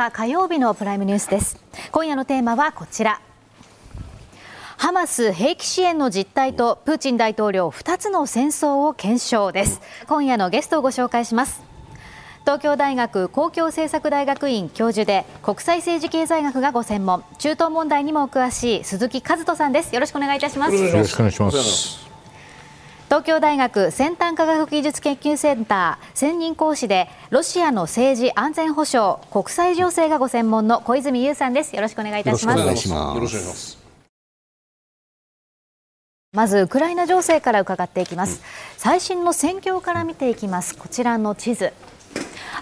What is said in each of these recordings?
日火曜日のプライムニュースです。今夜のテーマはこちら。ハマス兵器支援の実態とプーチン大統領2つの戦争を検証です。今夜のゲストをご紹介します。東京大学公共政策大学院教授で国際政治経済学がご専門。中東問題にもお詳しい鈴木和人さんです。よろしくお願いいたします。よろしくお願いします。東京大学先端科学技術研究センター専任講師でロシアの政治安全保障国際情勢がご専門の小泉優さんです。よろしくお願いいたします。よろしくお願いします。まずウクライナ情勢から伺っていきます、うん、最新の戦況から見ていきます。こちらの地図。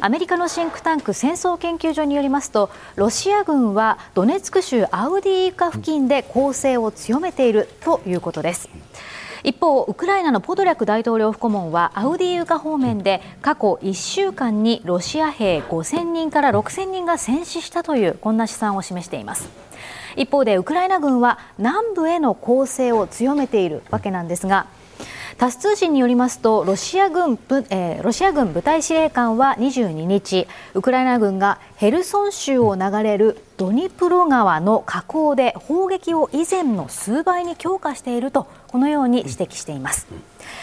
アメリカのシンクタンク戦争研究所によりますとロシア軍はドネツク州アウディーカ付近で攻勢を強めているということです。一方ウクライナのポドリャク大統領府顧問はアウディーウカ方面で過去1週間にロシア兵5000人から6000人が戦死したというこんな試算を示しています。一方でウクライナ軍は南部への攻勢を強めているわけなんですがタス通信によりますとロシア軍,、えー、ロシア軍部隊司令官は22日ウクライナ軍がヘルソン州を流れるドニプロ川の河口で砲撃を以前の数倍に強化しているとこのように指摘しています。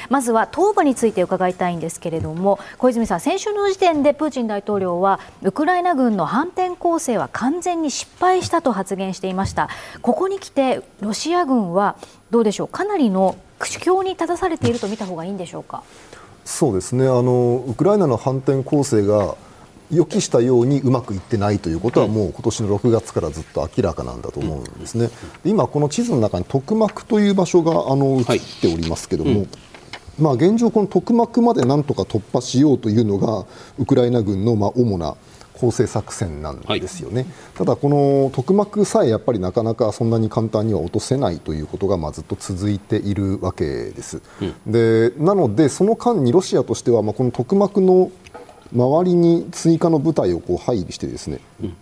まずは東部について伺いたいんですけれども小泉さん、先週の時点でプーチン大統領はウクライナ軍の反転攻勢は完全に失敗したと発言していましたここに来てロシア軍はどうでしょう？かなりの苦境に立たされていると見た方がいいんでしょうか？そうですねあのウクライナの反転攻勢が予期したようにうまくいってないということはもう今年の6月からずっと明らかなんだと思うんですね。今この地図の中に特幕という場所があの映っておりますけども、はいうんまあ、現状、この特幕までなんとか突破しようというのがウクライナ軍のまあ主な攻勢作戦なんですよね、はい、ただ、この特幕さえやっぱりなかなかそんなに簡単には落とせないということがまあずっと続いているわけです。うん、でなので、その間にロシアとしてはまあこの特幕の周りに追加の部隊をこう配備してですね、うん。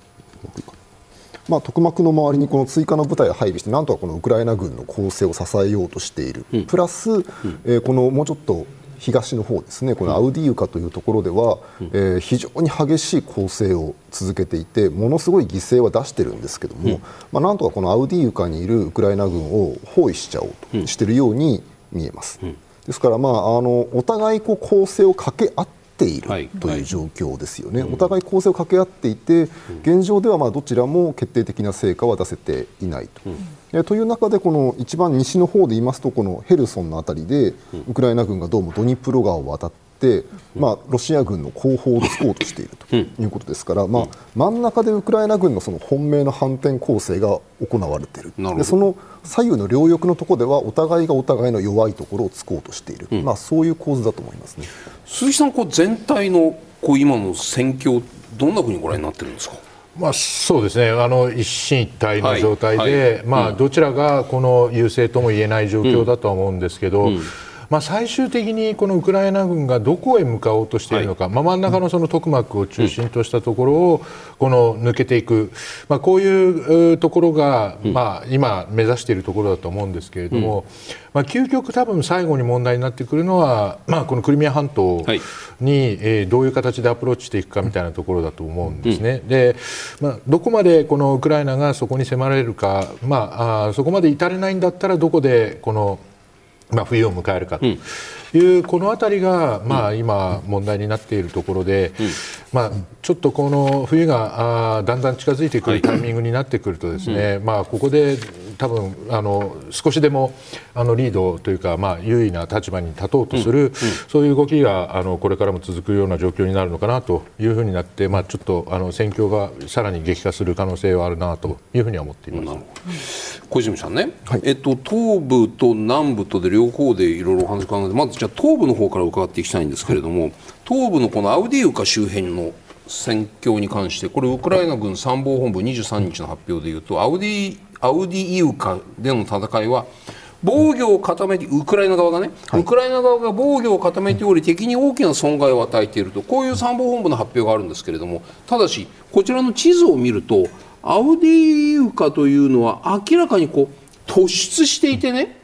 まあ、特幕の周りにこの追加の部隊を配備してなんとかこのウクライナ軍の攻勢を支えようとしている、うん、プラス、うん、えー、このもうちょっと東の方ですねこのアウディウカというところでは、うん、えー、非常に激しい攻勢を続けていてものすごい犠牲は出してるんですけども、うん、まあ、なんとかこのアウディウカにいるウクライナ軍を包囲しちゃおうとしているように見えます。ですから、まあ、あのお互いこう攻勢を掛け合っているという状況ですよね、はい。はい、お互い攻勢を掛け合っていて、現状ではまあどちらも決定的な成果は出せていないと。うん。えという中でこの一番西の方で言いますとこのヘルソンの辺りでウクライナ軍がどうもドニプロ川を渡って、まあ、ロシア軍の後方を突こうとしているということですから、まあ、真ん中でウクライナ軍のその本命の反転攻勢が行われているでその左右の両翼のところではお互いがお互いの弱いところを突こうとしている、うん、まあ、そういう構図だと思いますね。鈴木さんこう全体のこう今の戦況どんなふうにご覧になってるんですか？まあ、そうですね。あの一進一退の状態で、はい。はい、まあ、どちらがこの優勢とも言えない状況だとは思うんですけど、うんうんまあ、最終的にこのウクライナ軍がどこへ向かおうとしているのか、はい、まあ、真ん中のその特幕を中心としたところをこの抜けていく、まあ、こういうところが、まあ、今目指しているところだと思うんですけれども、まあ、究極多分最後に問題になってくるのは、まあ、このクリミア半島に、はい、えー、どういう形でアプローチしていくかみたいなところだと思うんですね。でまあ、どこまでこのウクライナがそこに迫られるか、まあ、あそこまで至れないんだったらどこでこのまあ、冬を迎えるかと。いう、この辺りが、まあ、今問題になっているところで、まあ、ちょっとこの冬があだんだん近づいてくるタイミングになってくるとですね、まあ、ここで多分あの少しでもあのリードというか、まあ、優位な立場に立とうとする、うんうん、そういう動きがあのこれからも続くような状況になるのかなというふうになって、まあ、ちょっとあの戦況がさらに激化する可能性はあるなというふうには思っています。小泉さんね、はい、えっと、東部と南部とで両方でいろいろお話考えてまずじゃあ東部の方から伺っていきたいんですけれども、はい、東部のこのアウディウカ周辺の戦況に関してこれウクライナ軍参謀本部23日の発表でいうとアウディアウディイウカでの戦いは防御を固めてウクライナ側がね、はい、ウクライナ側が防御を固めており敵に大きな損害を与えているとこういう参謀本部の発表があるんですけれどもただしこちらの地図を見るとアウディーウカというのは明らかにこう突出していてね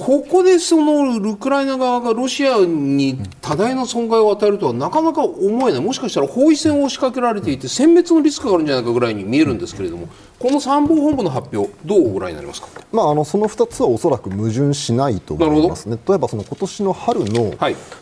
ここでそのウクライナ側がロシアに多大な損害を与えるとはなかなか思えない、もしかしたら包囲戦を仕掛けられていて、殲滅のリスクがあるんじゃないかぐらいに見えるんですけれども、この参謀本部の発表、どうご覧になりますか、まあ、あのその2つはおそらく矛盾しないと思いますね、例えばその今年の春の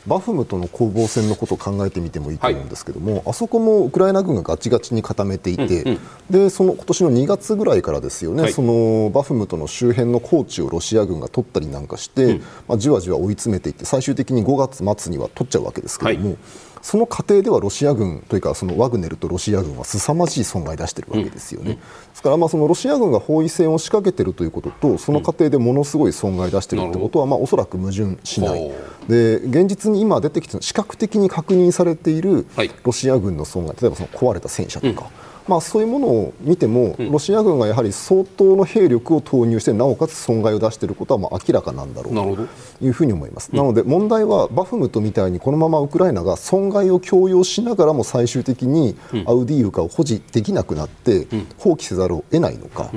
バフムトの攻防戦のことを考えてみてもいいと思うんですけども、はい、あそこもウクライナ軍がガチガチに固めていて、うんうん、でその今年の2月ぐらいからですよね、はい、そのバフムトの周辺の高地をロシア軍が取ったりなんかして、うん、まあ、じわじわ追い詰めていって、最終的に5月末には取っちゃうわけですけども。はいその過程ではロシア軍というかそのワグネルとロシア軍は凄まじい損害を出しているわけですよね、うん、ですからまあそのロシア軍が包囲戦を仕掛けているということとその過程でものすごい損害を出しているということはまあおそらく矛盾しない。で現実に今出てきた視覚的に確認されているロシア軍の損害例えばその壊れた戦車とか、うんまあ、そういうものを見ても、ロシア軍がやはり相当の兵力を投入してなおかつ損害を出していることはまあ明らかなんだろうというふうに思います。なので問題はバフムトみたいにこのままウクライナが損害を強要しながらも最終的にアウディーウカを保持できなくなって放棄せざるを得ないのか。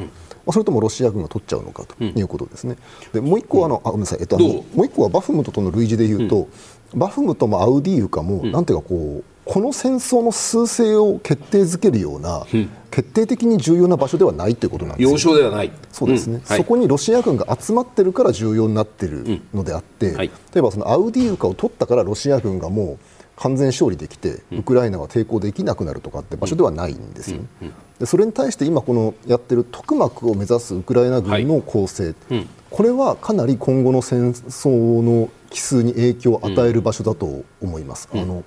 それともロシア軍が取っちゃうのかということですね。でもう一個はあの、あごめんなさい、えっと、もう一個はバフムトとの類似で言うと、バフムトもアウディーウカも、なんていうかこうこの戦争の数勢を決定づけるような、うん、決定的に重要な場所ではないということなんです、要衝ではない。そうですね、うん。はい、そこにロシア軍が集まってるから重要になっているのであって、うん。はい、例えばそのアウディーウカを取ったからロシア軍がもう完全勝利できて、ウクライナは抵抗できなくなるとかって場所ではないんですよ。ね。でそれに対して今このやってる特幕を目指すウクライナ軍の攻勢、はい、これはかなり今後の戦争の奇数に影響を与える場所だと思います。あの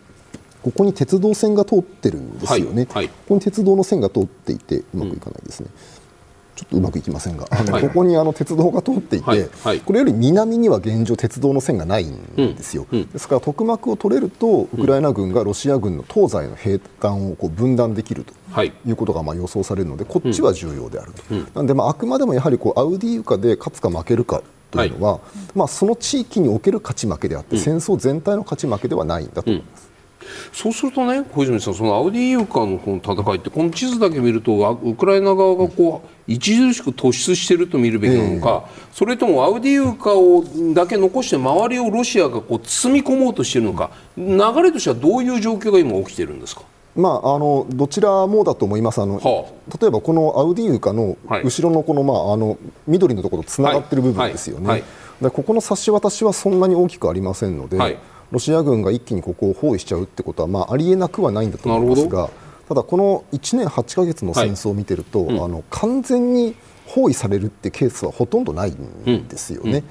ここに鉄道線が通ってるんですよね、はいはい、ここに鉄道の線が通っていてうまくいかないですね、うん、ちょっとうまくいきませんが、はい、ここにあの鉄道が通っていて、これより南には現状鉄道の線がないんですよ、うんうん、ですから特幕を取れるとウクライナ軍がロシア軍の東西の兵艦をこう分断できると。い。うことがまあ予想されるのでこっちは重要であると、なのでまああくまでもやはりこうアウディーウカで勝つか負けるかというのは、まあ、その地域における勝ち負けであって、戦争全体の勝ち負けではないんだと思います。そうするとね、小泉さん、そのアウディーカのこの戦いって、この地図だけ見ると、ウクライナ側がこう著しく突出していると見るべきなのか、えー、それともアウディーカをだけ残して、周りをロシアがこう包み込もうとしているのか、流れとしてはどういう状況が今、起きているんですか？まあ、あのどちらもだと思います。あの、はあ、例えばこのアウディーウカの後ろのこの,、まあ、あの緑のところとつながっている部分ですよね、はい。はい、ここの差し渡しはそんなに大きくありませんので、はいロシア軍が一気にここを包囲しちゃうってことは、まあ、ありえなくはないんだと思いますがただ、この1年8か月の戦争を見てると、はいうん、あの完全に包囲されるってケースはほとんどないんですよね。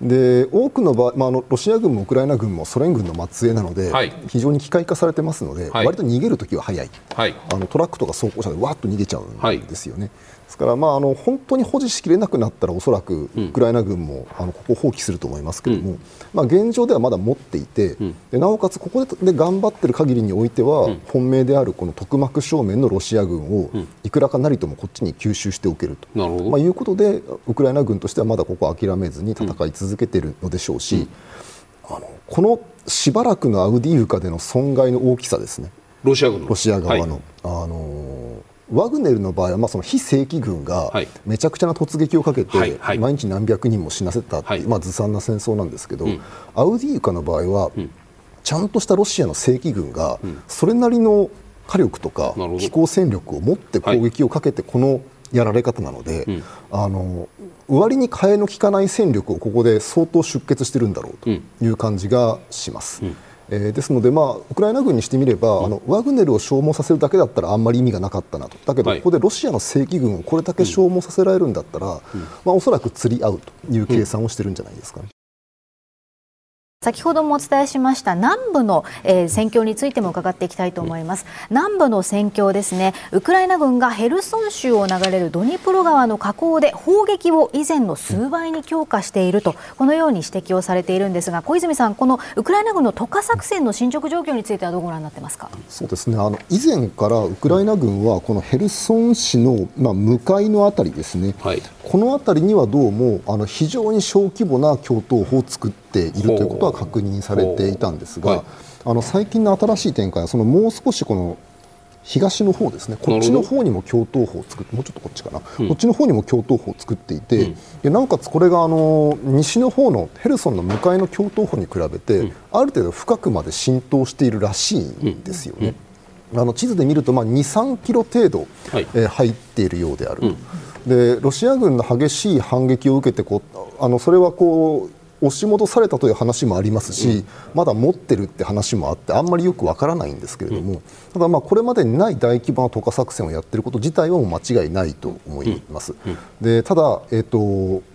うん、で多くの場合、まあ、あのロシア軍もウクライナ軍もソ連軍の末裔なので、はい、非常に機械化されてますので、はい、割と逃げるときは早い、はい、あのトラックとか走行車でわっと逃げちゃうんですよね。ですから、まあ、あの本当に保持しきれなくなったらおそらくウクライナ軍も、あのここを放棄すると思いますけれども、うん、まあ、現状ではまだ持っていて、うん、でなおかつここで頑張っている限りにおいては、うん、本命であるこの特幕正面のロシア軍をいくらかなりともこっちに吸収しておけると、まあ、いうことでウクライナ軍としてはまだここを諦めずに戦い続けているのでしょうし、あのこのしばらくのアウディーウカでの損害の大きさですね。ロシア軍ロシア側の、はい、あのワグネルの場合は、まあ、その非正規軍がめちゃくちゃな突撃をかけて、毎日何百人も死なせたっていう、まあ、ずさんな戦争なんですけど、アウディーカの場合は、ちゃんとしたロシアの正規軍がそれなりの火力とか飛行戦力を持って攻撃をかけてこのやられ方なので、あの割に替えの利かない戦力をここで相当出血してるんだろうという感じがします。えー、ですので、まあ、ウクライナ軍にしてみれば、うん、あのワグネルを消耗させるだけだったらあんまり意味がなかったなと。だけど、ここでロシアの正規軍をこれだけ消耗させられるんだったら、うん、まあ、おそらく釣り合うという計算をしてるんじゃないですかね。先ほどもお伝えしました南部の、えー、戦況についても伺っていきたいと思います。南部の戦況ですね。ウクライナ軍がヘルソン州を流れるドニプロ川の河口で砲撃を以前の数倍に強化しているとこのように指摘をされているんですが小泉さんこのウクライナ軍の渡河作戦の進捗状況についてはどうご覧になってますか？そうですね。あの以前からウクライナ軍はこのヘルソン市の、まあ、向かいのあたりですね、はい、この辺りにはどうもあの非常に小規模な共闘砲を作ってているということは確認されてい。たんですが、あの最近の新しい展開はそのもう少しこの東の方ですね、こっちの方にも共闘砲を作って、もうちょっとこっちかな、うん、こっちの方にも共闘砲を作っていて、うん、なおかつこれがあの西の方のヘルソンの向かいの共闘砲に比べて、うん、ある程度深くまで浸透しているらしいんですよね。あの地図で見ると、まあ、2、3キロ程度、はい、えー、入っているようである、でロシア軍の激しい反撃を受けてこうあのそれはこう押し戻されたという話もありますし、まだ持ってるって話もあってあんまりよくわからないんですけれども、ただ、まあこれまでにない大規模な渡河作戦をやっていること自体はもう間違いないと思います。でただ、えーと、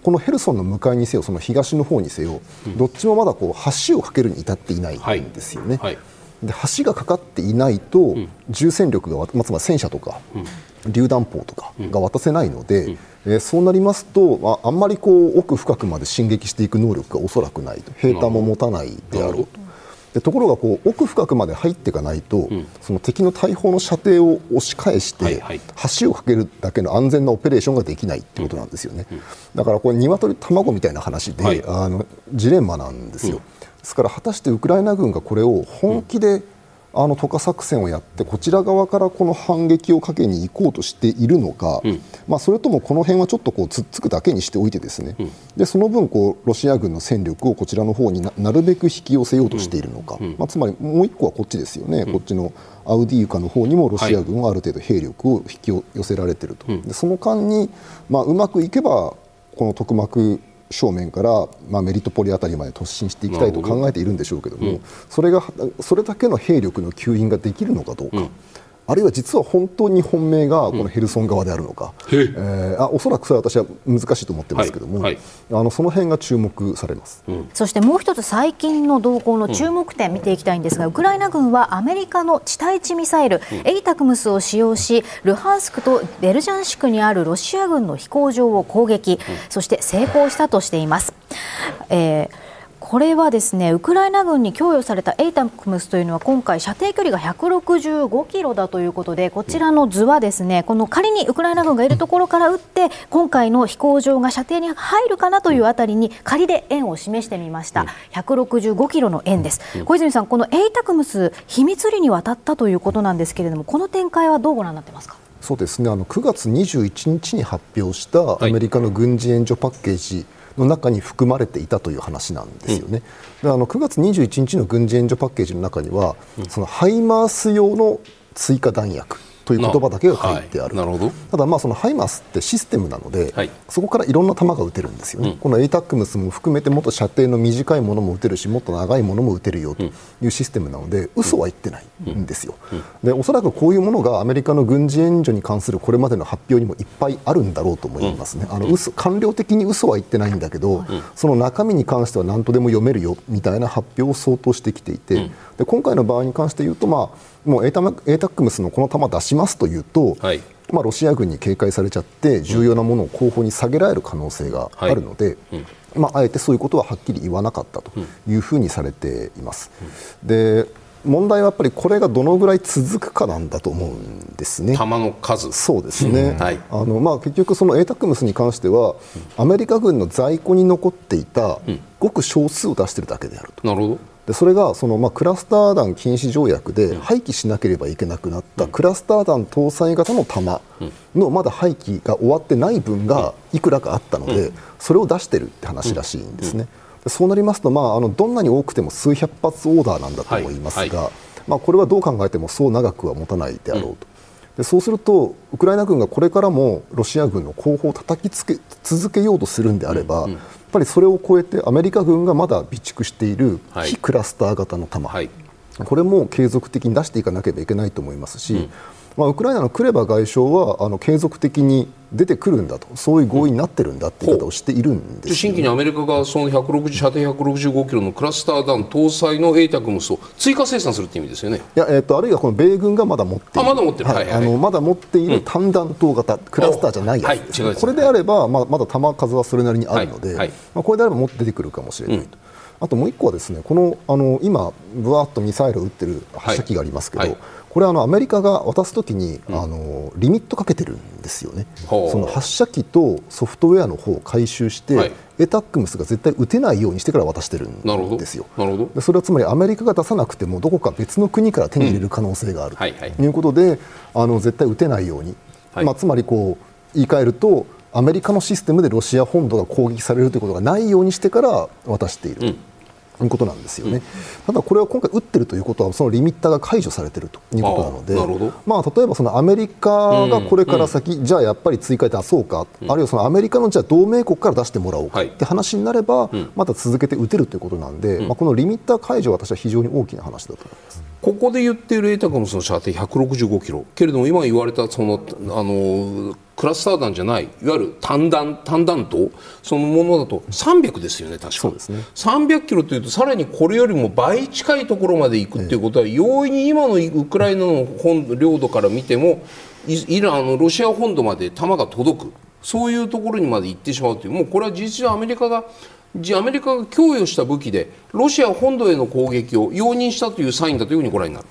このヘルソンの向かいにせよその東の方にせよ、どっちもまだこう橋を架けるに至っていないんですよね。はい。はい。で橋がかかっていないと、重戦力が、まあ、つまり戦車とか、榴弾砲とかが渡せないので、えー、そうなりますと、まあ、あんまりこう奥深くまで進撃していく能力がおそらくないと。兵隊も持たないであろうと。でところがこう奥深くまで入っていかないと、うん、その敵の大砲の射程を押し返して、はいはい、橋を架けるだけの安全なオペレーションができないってことなんですよね、うん。うん、だからこれ鶏卵みたいな話で、はい、あのジレンマなんですよ、ですから果たしてウクライナ軍がこれを本気であの渡河作戦をやってこちら側からこの反撃をかけに行こうとしているのか、うん、まあ、それともこの辺はちょっとこうつっつくだけにしておいてですね、うん、でその分こうロシア軍の戦力をこちらの方になるべく引き寄せようとしているのか、うん、まあ、つまりもう一個はこっちですよね、こっちのアウディーカの方にもロシア軍はある程度兵力を引き寄せられていると、でその間に、まあ、うまくいけばこの特幕正面から、まあ、メリトポリあたりまで突進していきたいと考えているんでしょうけども、うん、それがそれだけの兵力の吸引ができるのかどうか。うんあるいは実は本当に本命がこのヘルソン側であるのか、うん、えー、あおそらくそれは私は難しいと思ってますけども、はい。はい、あのその辺が注目されます、うん、そしてもう一つ最近の動向の注目点見ていきたいんですが、うん、ウクライナ軍はアメリカの地対地ミサイル、エイタクムスを使用しルハンスクとベルジャンシクにあるロシア軍の飛行場を攻撃、そして成功したとしています。えーこれはですねウクライナ軍に供与されたエイタクムスというのは今回射程距離が165キロだということでこちらの図はですねこの仮にウクライナ軍がいるところから撃って今回の飛行場が射程に入るかなというあたりに仮で円を示してみました。165キロの円です。小泉さんこのエイタクムス秘密裏に渡ったということなんですけれどもこの展開はどうご覧になってますか？そうですね。あの9月21日に発表したアメリカの軍事援助パッケージ、はいの中に含まれていたという話なんですよね。うん、であの9月21日の軍事援助パッケージの中には、うん、そのハイマース用の追加弾薬という言葉だけが書いてある、はい、ただ、まあ、そのハイマースってシステムなので、はい、そこからいろんな弾が撃てるんですよね、うん、この ATACMS も含めてもっと射程の短いものも撃てるしもっと長いものも撃てるよというシステムなので、うん、嘘は言ってないんですよ、うん、でおそらくこういうものがアメリカの軍事援助に関するこれまでの発表にもいっぱいあるんだろうと思いますね、あの嘘官僚的に嘘は言ってないんだけど、その中身に関しては何とでも読めるよみたいな発表を相当してきていて、で今回の場合に関して言うと、まあもう ATACMS のこの弾出しますというと、はい、まあ、ロシア軍に警戒されちゃって重要なものを後方に下げられる可能性があるので、はいうん、まあ、あえてそういうことははっきり言わなかったというふうにされています。うん、で問題はやっぱりこれがどのぐらい続くかなんだと思うんですね。弾の数。そうですね、うん。はい、あのまあ、結局、その ATACMS に関しては、アメリカ軍の在庫に残っていたごく少数を出しているだけであると。なるほどでそれがその、まあ、クラスター弾禁止条約で廃棄しなければいけなくなったクラスター弾搭載型の弾のまだ廃棄が終わってない分がいくらかあったのでそれを出してるって話らしいんですね。そうなりますと、まあ、あのどんなに多くても数百発オーダーなんだと思いますが、はい。はい、まあ、これはどう考えてもそう長くは持たないであろうと。でそうするとウクライナ軍がこれからもロシア軍の後方を叩きつけ続けようとするんであれば、うん。うんぱりそれを超えてアメリカ軍がまだ備蓄している非クラスター型の弾、はい、これも継続的に出していかなければいけないと思いますし、うん、まあ、ウクライナのクレバ外相はあの継続的に出てくるんだと。そういう合意になってるんだっていう言い方をしているんです、ね、新規にアメリカがその160射程165キロのクラスター弾搭載の ATACMS を追加生産するって意味ですよね。いや、えーと、あるいはこの米軍がまだ持っている。あまだ持ってる、はい、あのまだ持っている単弾頭型、うん、クラスターじゃないやつです、ね。はい、これであれば、まあ、まだ弾数はそれなりにあるので、はい、まあ、これであればもっと出てくるかもしれないと。うん。あともう1個はですねこのあの今、ぶわっとミサイルを撃ってる発射機がありますけど、これはあのアメリカが渡すときに、あのリミットかけてるんですよね、ほう。その発射機とソフトウェアの方を回収して、はい。エタックムスが絶対撃てないようにしてから渡してるんですよ。なるほどでそれはつまりアメリカが出さなくてもどこか別の国から手に入れる可能性がある。ということで、あの絶対撃てないように、はい。まあ、つまりこう言い換えるとアメリカのシステムでロシア本土が攻撃されるということがないようにしてから渡している。と。いうことなんですよね、ただこれは今回撃ってるということはそのリミッターが解除されているということなのでまあ、例えばそのアメリカがこれから先、じゃあやっぱり追加で出そうか、あるいはそのアメリカのじゃあ同盟国から出してもらおうかはい。って話になれば、また続けて撃てるということなんで、まあ、このリミッター解除は私は非常に大きな話だと思います。ここで言っているエータクムスの射程165キロ。けれども今言われたそのあのクラスター弾じゃないいわゆる単弾単弾頭そのものだと300ですよね確か。そうですね。300キロというとさらにこれよりも倍近いところまで行くっていうことは、容易に今のウクライナの本領土から見てもイイランあのロシア本土まで弾が届く。そういうところにまで行ってしまうというもうこれは事実上アメリカがじアメリカが供与した武器でロシア本土への攻撃を容認したというサインだというふうにご覧になる。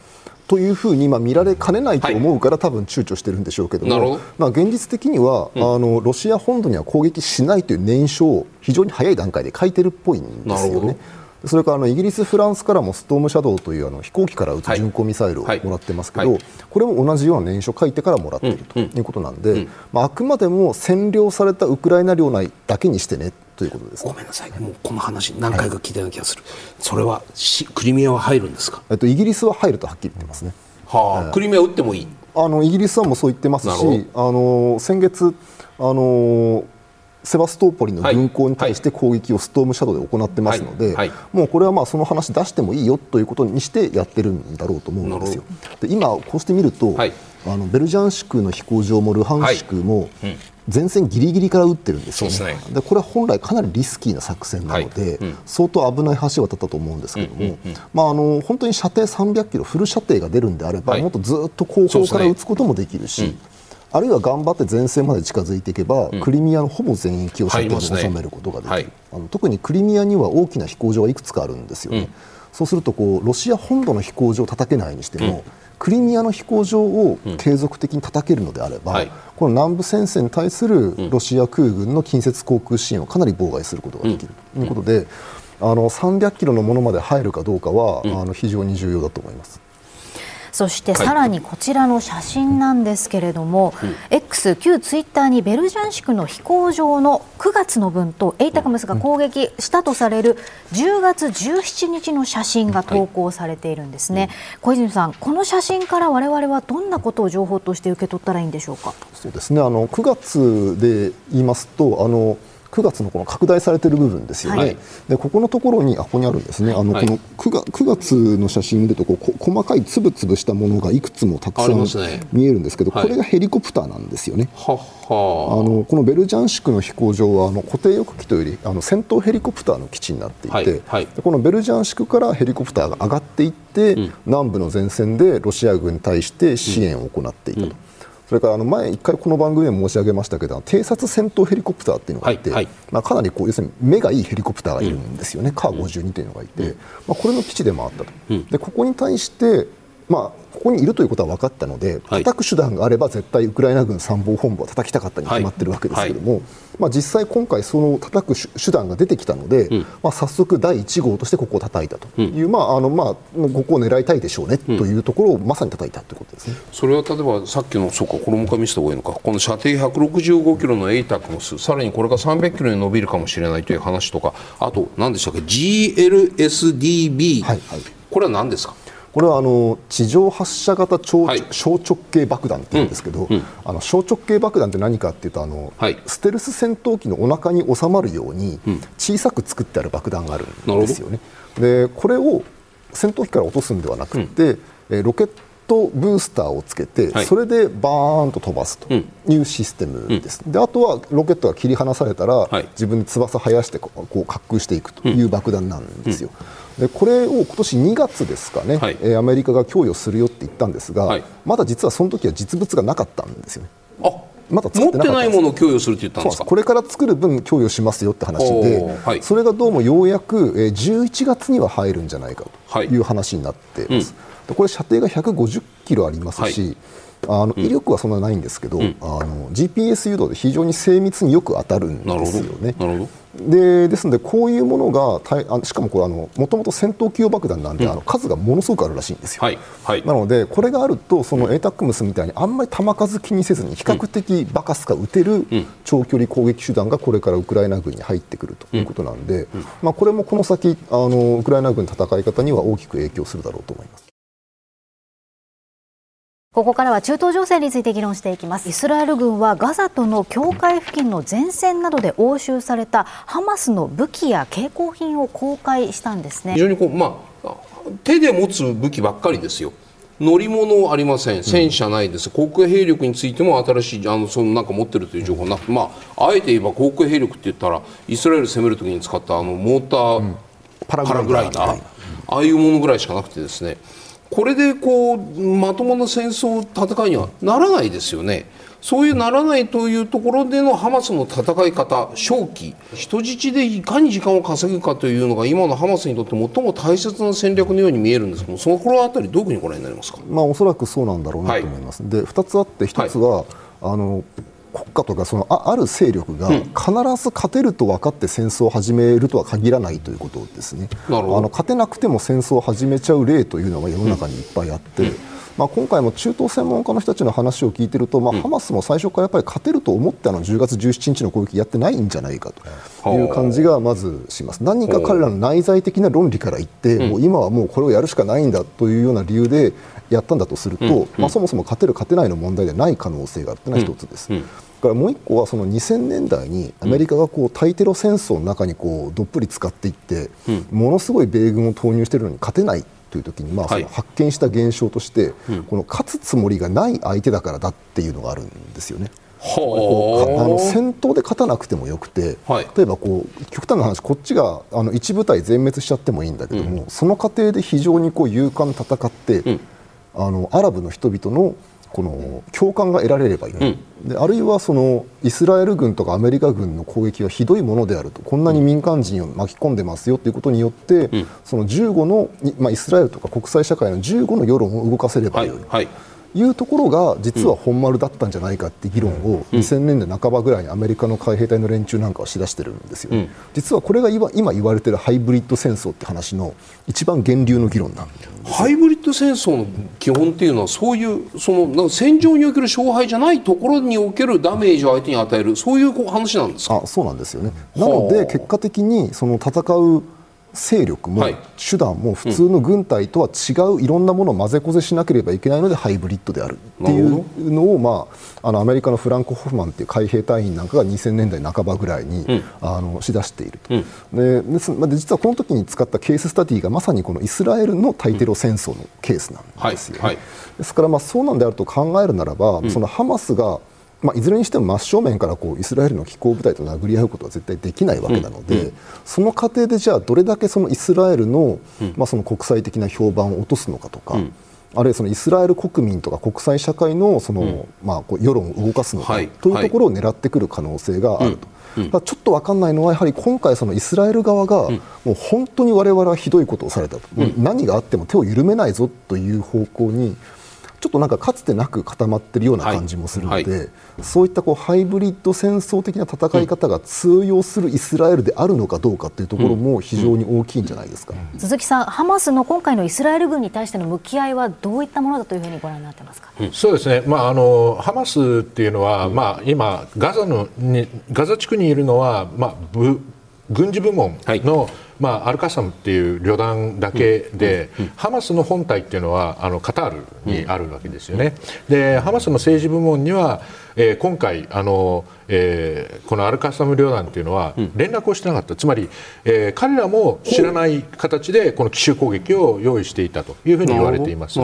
というふうに今見られかねないと思うから、多分躊躇してるんでしょうけどもど。まあ、現実的には、あのロシア本土には攻撃しないという念書を非常に早い段階で書いてるっぽいんですよね。それからあのイギリス、フランスからもストームシャドウというあの飛行機から撃つはい。巡航ミサイルをもはいらってますけど、はい。これも同じような念書を書いてからもらっているということなんで、まあ、あくまでも占領されたウクライナ領内だけにしてねということです、ごめんなさい。もうこの話何回か聞いたような気がする、それはしクリミアは入るんですか？えっと、イギリスは入るとはっきり言ってますね。はあ、クリミア撃ってもいい。あのイギリスはもうそう言ってますし、あの先月あのセバストーポリの軍港に対して攻撃をストームシャドウで行ってますので、はい。はい。もうこれはまあその話出してもいいよということにしてやってるんだろうと思うんですよ。で今、こうして見ると、はい。あのベルジャンシクの飛行場もルハンシクも前線ギリギリから撃ってるんですよね。ですね。でこれは本来かなりリスキーな作戦なので、はい。うん。相当危ない橋を渡ったと思うんですけども、まあ、あの本当に射程300キロフル射程が出るんであれば、はい。もっとずっと後方から撃つこともできるし、あるいは頑張って前線まで近づいていけば、クリミアのほぼ全域を射程に収めることができる、はい。あの特にクリミアには大きな飛行場はいくつかあるんですよね、そうするとこうロシア本土の飛行場を叩けないにしても、クリミアの飛行場を継続的に叩けるのであれば、はい。この南部戦線に対するロシア空軍の近接航空支援をかなり妨害することができる。ということで、あの300キロのものまで入るかどうかは、あの非常に重要だと思います。そしてさらにこちらの写真なんですけれども、X 旧ツイッターにベルジャンシクの飛行場の9月の分とエイタクムスが攻撃したとされる10月17日の写真が投稿されているんですね、小泉さんこの写真から我々はどんなことを情報として受け取ったらいいんでしょうか？そうですね。あの9月で言いますとあの9月のこの拡大されている部分ですよね、はい。でここのところにあここにあるんですね、あのはい。この 9, 月9月の写真を見るとこうこ細かいつぶつぶしたものがいくつもたくあさん見えるんですけど、はい。これがヘリコプターなんですよね。はっはあのこのベルジャンシクの飛行場はあの固定翼機というよりあの戦闘ヘリコプターの基地になっていて、はい。はい。でこのベルジャンシクからヘリコプターが上がっていって、南部の前線でロシア軍に対して支援を行っていたと。それからあの前、一回この番組でも申し上げましたけど偵察戦闘ヘリコプターっていうのがいて、はいはい。まあ、かなりこう要するに目がいいヘリコプターがいるんですよね、カー52というのがいて、まあ、これの基地でもあったと、でここに対して、まあ、ここにいるということは分かったので、はい。叩く手段があれば絶対ウクライナ軍参謀本部は叩きたかったに決まってるわけですけれども、まあ、実際、今回その叩く手手段が出てきたので、まあ、早速第1号としてここを叩いたという、まああのまあ、ここを狙いたいでしょうねというところをまさに叩いたということですね。それは例えばさっきのそうかこれもう一回見せた方がいいのか。この射程165キロのエイタクムスさらにこれが300キロに伸びるかもしれないという話とかあと何でしたっけ？GLSDB、はいはい。これは何ですか？これはあの地上発射型超、はい。小直径爆弾っていうんですけど、あの小直径爆弾って何かっていうとあの、はい。ステルス戦闘機のお腹に収まるように小さく作ってある爆弾があるんですよね。でこれを戦闘機から落とすんではなくて、えーロケットブースターをつけて、はい。それでバーンと飛ばすというシステムです、であとはロケットが切り離されたら、はい。自分で翼生やしてこうこう滑空していくという爆弾なんですよ。でこれを今年2月ですかね、はい。えーアメリカが供与するよって言ったんですが、はい。まだ実はその時は実物がなかったんですよね。あまだ作持っててないものを供与するって言ったんですす。これから作る分供与しますよって話で、はい。それがどうもようやく、えー11月には入るんじゃないかとい。う話になっています。うん、これ射程が150キロありますし、はいあの威力はそんなないんですけど、うん、あの GPS 誘導で非常に精密によく当たるんですよね。なるほど。でですので、こういうものがあしかもこれもともと戦闘機用爆弾なんで、うん、あの数がものすごくあるらしいんですよ、はい。はい、なので、これがあるとその ATACMS みたいにあんまり弾数気にせずに比較的バカスカ撃てる長距離攻撃手段がこれからウクライナ軍に入ってくるということなんで、うん、まあ、これもこの先あのウクライナ軍の戦い方には大きく影響するだろうと思います。ここからは中東情勢について議論していきます。イスラエル軍はガザとの境界付近の前線などで押収されたハマスの武器や携行品を公開したんですね。非常にこう、まあ、手で持つ武器ばっかりですよ。乗り物ありません、戦車ないです、航空兵力についても新しいあのそのなんか持ってるという情報なくて、まあ、あえて言えば航空兵力って言ったらイスラエル攻めるときに使ったあのモーター、うん、パラグライダー、ああいうものぐらいしかなくてですねこれでこうまともな戦争戦いにはならないですよね。そういうならないというところでのハマスの戦い方、正気、人質でいかに時間を稼ぐかというのが今のハマスにとって最も大切な戦略のように見えるんですけどその頃あたりどういうふうにご覧になりますか、まあ、おそらくそうなんだろうなと思います。はい、で2つあって1つは、はい、あの国家とかそのあある勢力が必ず勝てると分かって戦争を始めるとは限らないということですね、あの勝てなくても戦争を始めちゃう例というのは世の中にいっぱいあって。うん。まあ、今回も中東専門家の人たちの話を聞いていると、まあ、ハマスも最初からやっぱり勝てると思ってあの10月17日の攻撃やってないんじゃないかとい。う感じがまずします。何か彼らの内在的な論理から言って、もう今はもうこれをやるしかないんだというような理由でやったんだとすると、まあ、そもそも勝てる勝てないの問題ではない可能性があるというのは一つです。からもう一個はその2000年代にアメリカがこう対テロ戦争の中にこうどっぷり使っていって、ものすごい米軍を投入しているのに勝てないという時にまあその発見した現象として、この勝つつもりがない相手だからだっていうのがあるんですよね。こうあの戦闘で勝たなくてもよくて、はい、例えばこう極端な話こっちがあの一部隊全滅しちゃってもいいんだけども、うん、その過程で非常にこう勇敢に戦って、うん、あのアラブの人々のこの共感が得られればいい、うん、であるいはそのイスラエル軍とかアメリカ軍の攻撃はひどいものであると。こんなに民間人を巻き込んでますよということによって、うん、その15の、まあ、イスラエルとか国際社会の15の世論を動かせればよい。はいはいいうところが実は本丸だったんじゃないかって議論を2000年代半ばぐらいにアメリカの海兵隊の連中なんかはしだしてるんですよ、うん、実はこれが今言われてるハイブリッド戦争って話の一番源流の議論なんハイブリッド戦争の基本っていうのはそういうその戦場における勝敗じゃないところにおけるダメージを相手に与えるそういう話なんですか？あそうなんですよね。なので結果的にその戦う勢力も手段も普通の軍隊とは違ういろんなものを混ぜこぜしなければいけないのでハイブリッドである。っていうのを、まあ、あのアメリカのフランク・ホフマンっていう海兵隊員なんかが2000年代半ばぐらいに、うん、あのしだしていると、うん、でで実はこの時に使ったケーススタディがまさにこのイスラエルの対テロ戦争のケースなんですよ、ね。はい。はい、ですからまあそうなんであると考えるならば、うん、そのハマスがまあ、いずれにしても真正面からこうイスラエルの機構部隊と殴り合うことは絶対できないわけなので、うん。うん、その過程でじゃあどれだけそのイスラエルの,、まあその国際的な評判を落とすのかとか、あるいはそのイスラエル国民とか国際社会のその、まあ、こう世論を動かすのか、というところを狙ってくる可能性があると。ちょっと分かんないのはやはり今回、そのイスラエル側がもう本当に我々はひどいことをされたと、何があっても手を緩めないぞという方向にちょっとなんかかつてなく固まっているような感じもするので、はい。はい、そういったこうハイブリッド戦争的な戦い方が通用するイスラエルであるのかどうかというところも非常に大きいんじゃないですか、うん、鈴木さん、ハマスの今回のイスラエル軍に対しての向き合いはどういったものだというふうにご覧になってますか、うん、そうですね、まあ、あのハマスっていうのは、まあ、今ガザのに、ガザ地区にいるのは、まあ、軍事部門の、はいまあ、アルカサムっていう旅団だけで、ハマスの本体っていうのはあのカタールにあるわけですよね。でハマスの政治部門には、えー、今回あのえー、このアルカサム旅団というのは連絡をしてなかった、うん、つまり、えー、彼らも知らない形でこの奇襲攻撃を用意していたというふうに言われています。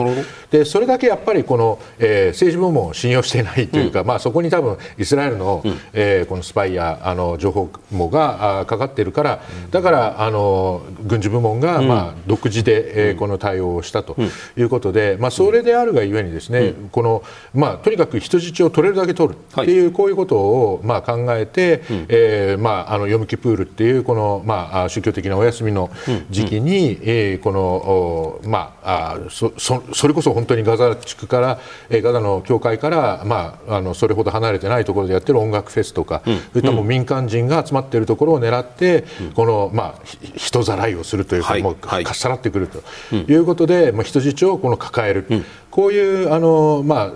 でそれだけやっぱりこの、えー、政治部門を信用していないというか、うん、まあ、そこに多分イスラエルの,、えー、このスパイやあの情報網があかかっているからだからあのの軍事部門が、まあ、独自で、えー、この対応をしたということで、まあ、それであるがゆえにですね、このまあ、とにかく人質を取れるだけ取るっていう、こういうことを、まあ、考えて、うえまあ、あのヨムキプールっていうこの、まあ、宗教的なお休みの時期に、うえこのまあ、そそそれこそ本当にガザ地区から、えガザの教会から、まあ、あのそれほど離れてないところでやってる音楽フェスとか、そういったもう民間人が集まっているところを狙って、この、まあ、人ざらいをするというか、もうかっさらってくるということで、まあ、人質をこの抱える。こういうあの、まあ、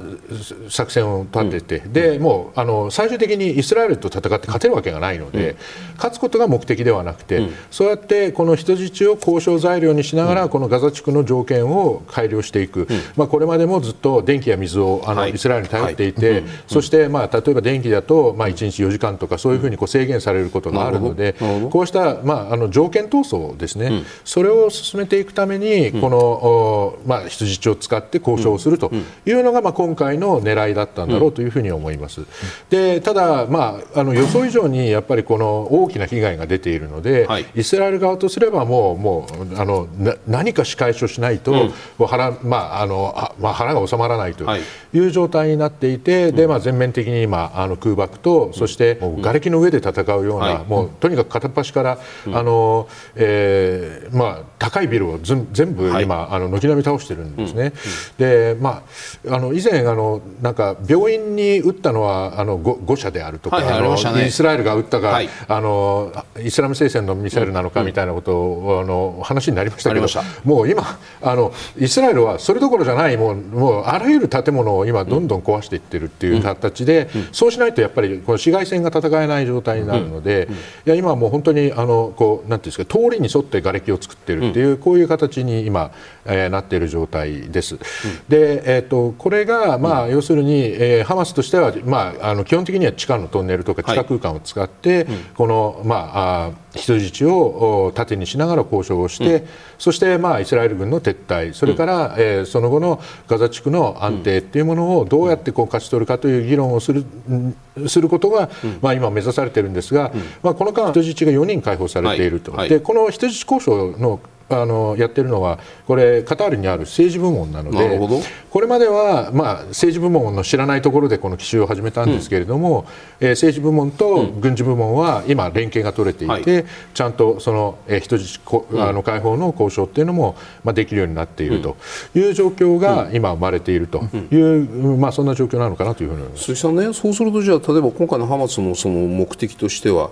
作戦を立てて、うん、でもうあの最終的にイスラエルと戦って勝てるわけがないので、うん、勝つことが目的ではなくて、うん、そうやってこの人質を交渉材料にしながら、このガザ地区の条件を改良していく、まあ、これまでもずっと電気や水をあの、はい、イスラエルに頼っていて、はい、そして、まあ、例えば電気だと、まあ、1日4時間とかそういうふうにこう制限されることがあるので、こうした、まあ、あの条件闘争ですね、それを進めていくためにこの、まあ、人質を使って交渉をするというのが、まあ、今回の狙いだったんだろうというふうに思います。でただ、まあ、あの予想以上にやっぱりこの大きな被害が出ているので、はい、イスラエル側とすればもうもうあの何か仕返しをしないと、うん、腹まああのまあ、腹が収まらないとい。う状態になっていて、でまあ、全面的に今あの空爆とそして瓦礫の上で戦うような、はい、もうとにかく片っ端から、あのえーまあ、高いビルを全部今、あの軒並み倒してるんですね。でまああの以前あのなんか病院に撃ったのはあの誤射であるとか、はいあの、ね、イスラエルが撃ったが、はい、あのイスラム聖戦のミサイルなのかみたいなことを、あの話になりましたけどもう今あのイスラエルはそれどころじゃないもうもうあらゆる建物を今どんどん壊していってるっていう形で、うん、そうしないとやっぱりこの市街戦が戦えない状態になるので、うん。うん、いや今はもう本当にあのこうなんていうんですか通りに沿って瓦礫を作ってるっていう、こういう形に今、えー、なっている状態です。でえーと、これが、まあ、要するに、えー、ハマスとしては、まあ、あの基本的には地下のトンネルとか地下空間を使って、はい、この、まあ、あ人質を盾にしながら交渉をして、うん、そして、まあ、イスラエル軍の撤退それから、うん、えー、その後のガザ地区の安定というものをどうやってこう勝ち取るかという議論をするすることが、うん、まあ、今目指されているんですが、まあ、この間人質が4人解放されていると、はい。はい、でこの人質交渉のあのやってるのはこれカタールにある政治部門なのでこれまでは、まあ、政治部門の知らないところでこの奇襲を始めたんですけれども、うん、えー、政治部門と軍事部門は今連携が取れていて、うん、ちゃんとその、えー、人質あの解放の交渉っていうのも、まあ、できるようになっているという状況が今生まれているという、まあ、そんな状況なのかなというふうに思います。鈴木さんねそうするとじゃあ例えば今回のハマスのその目的としては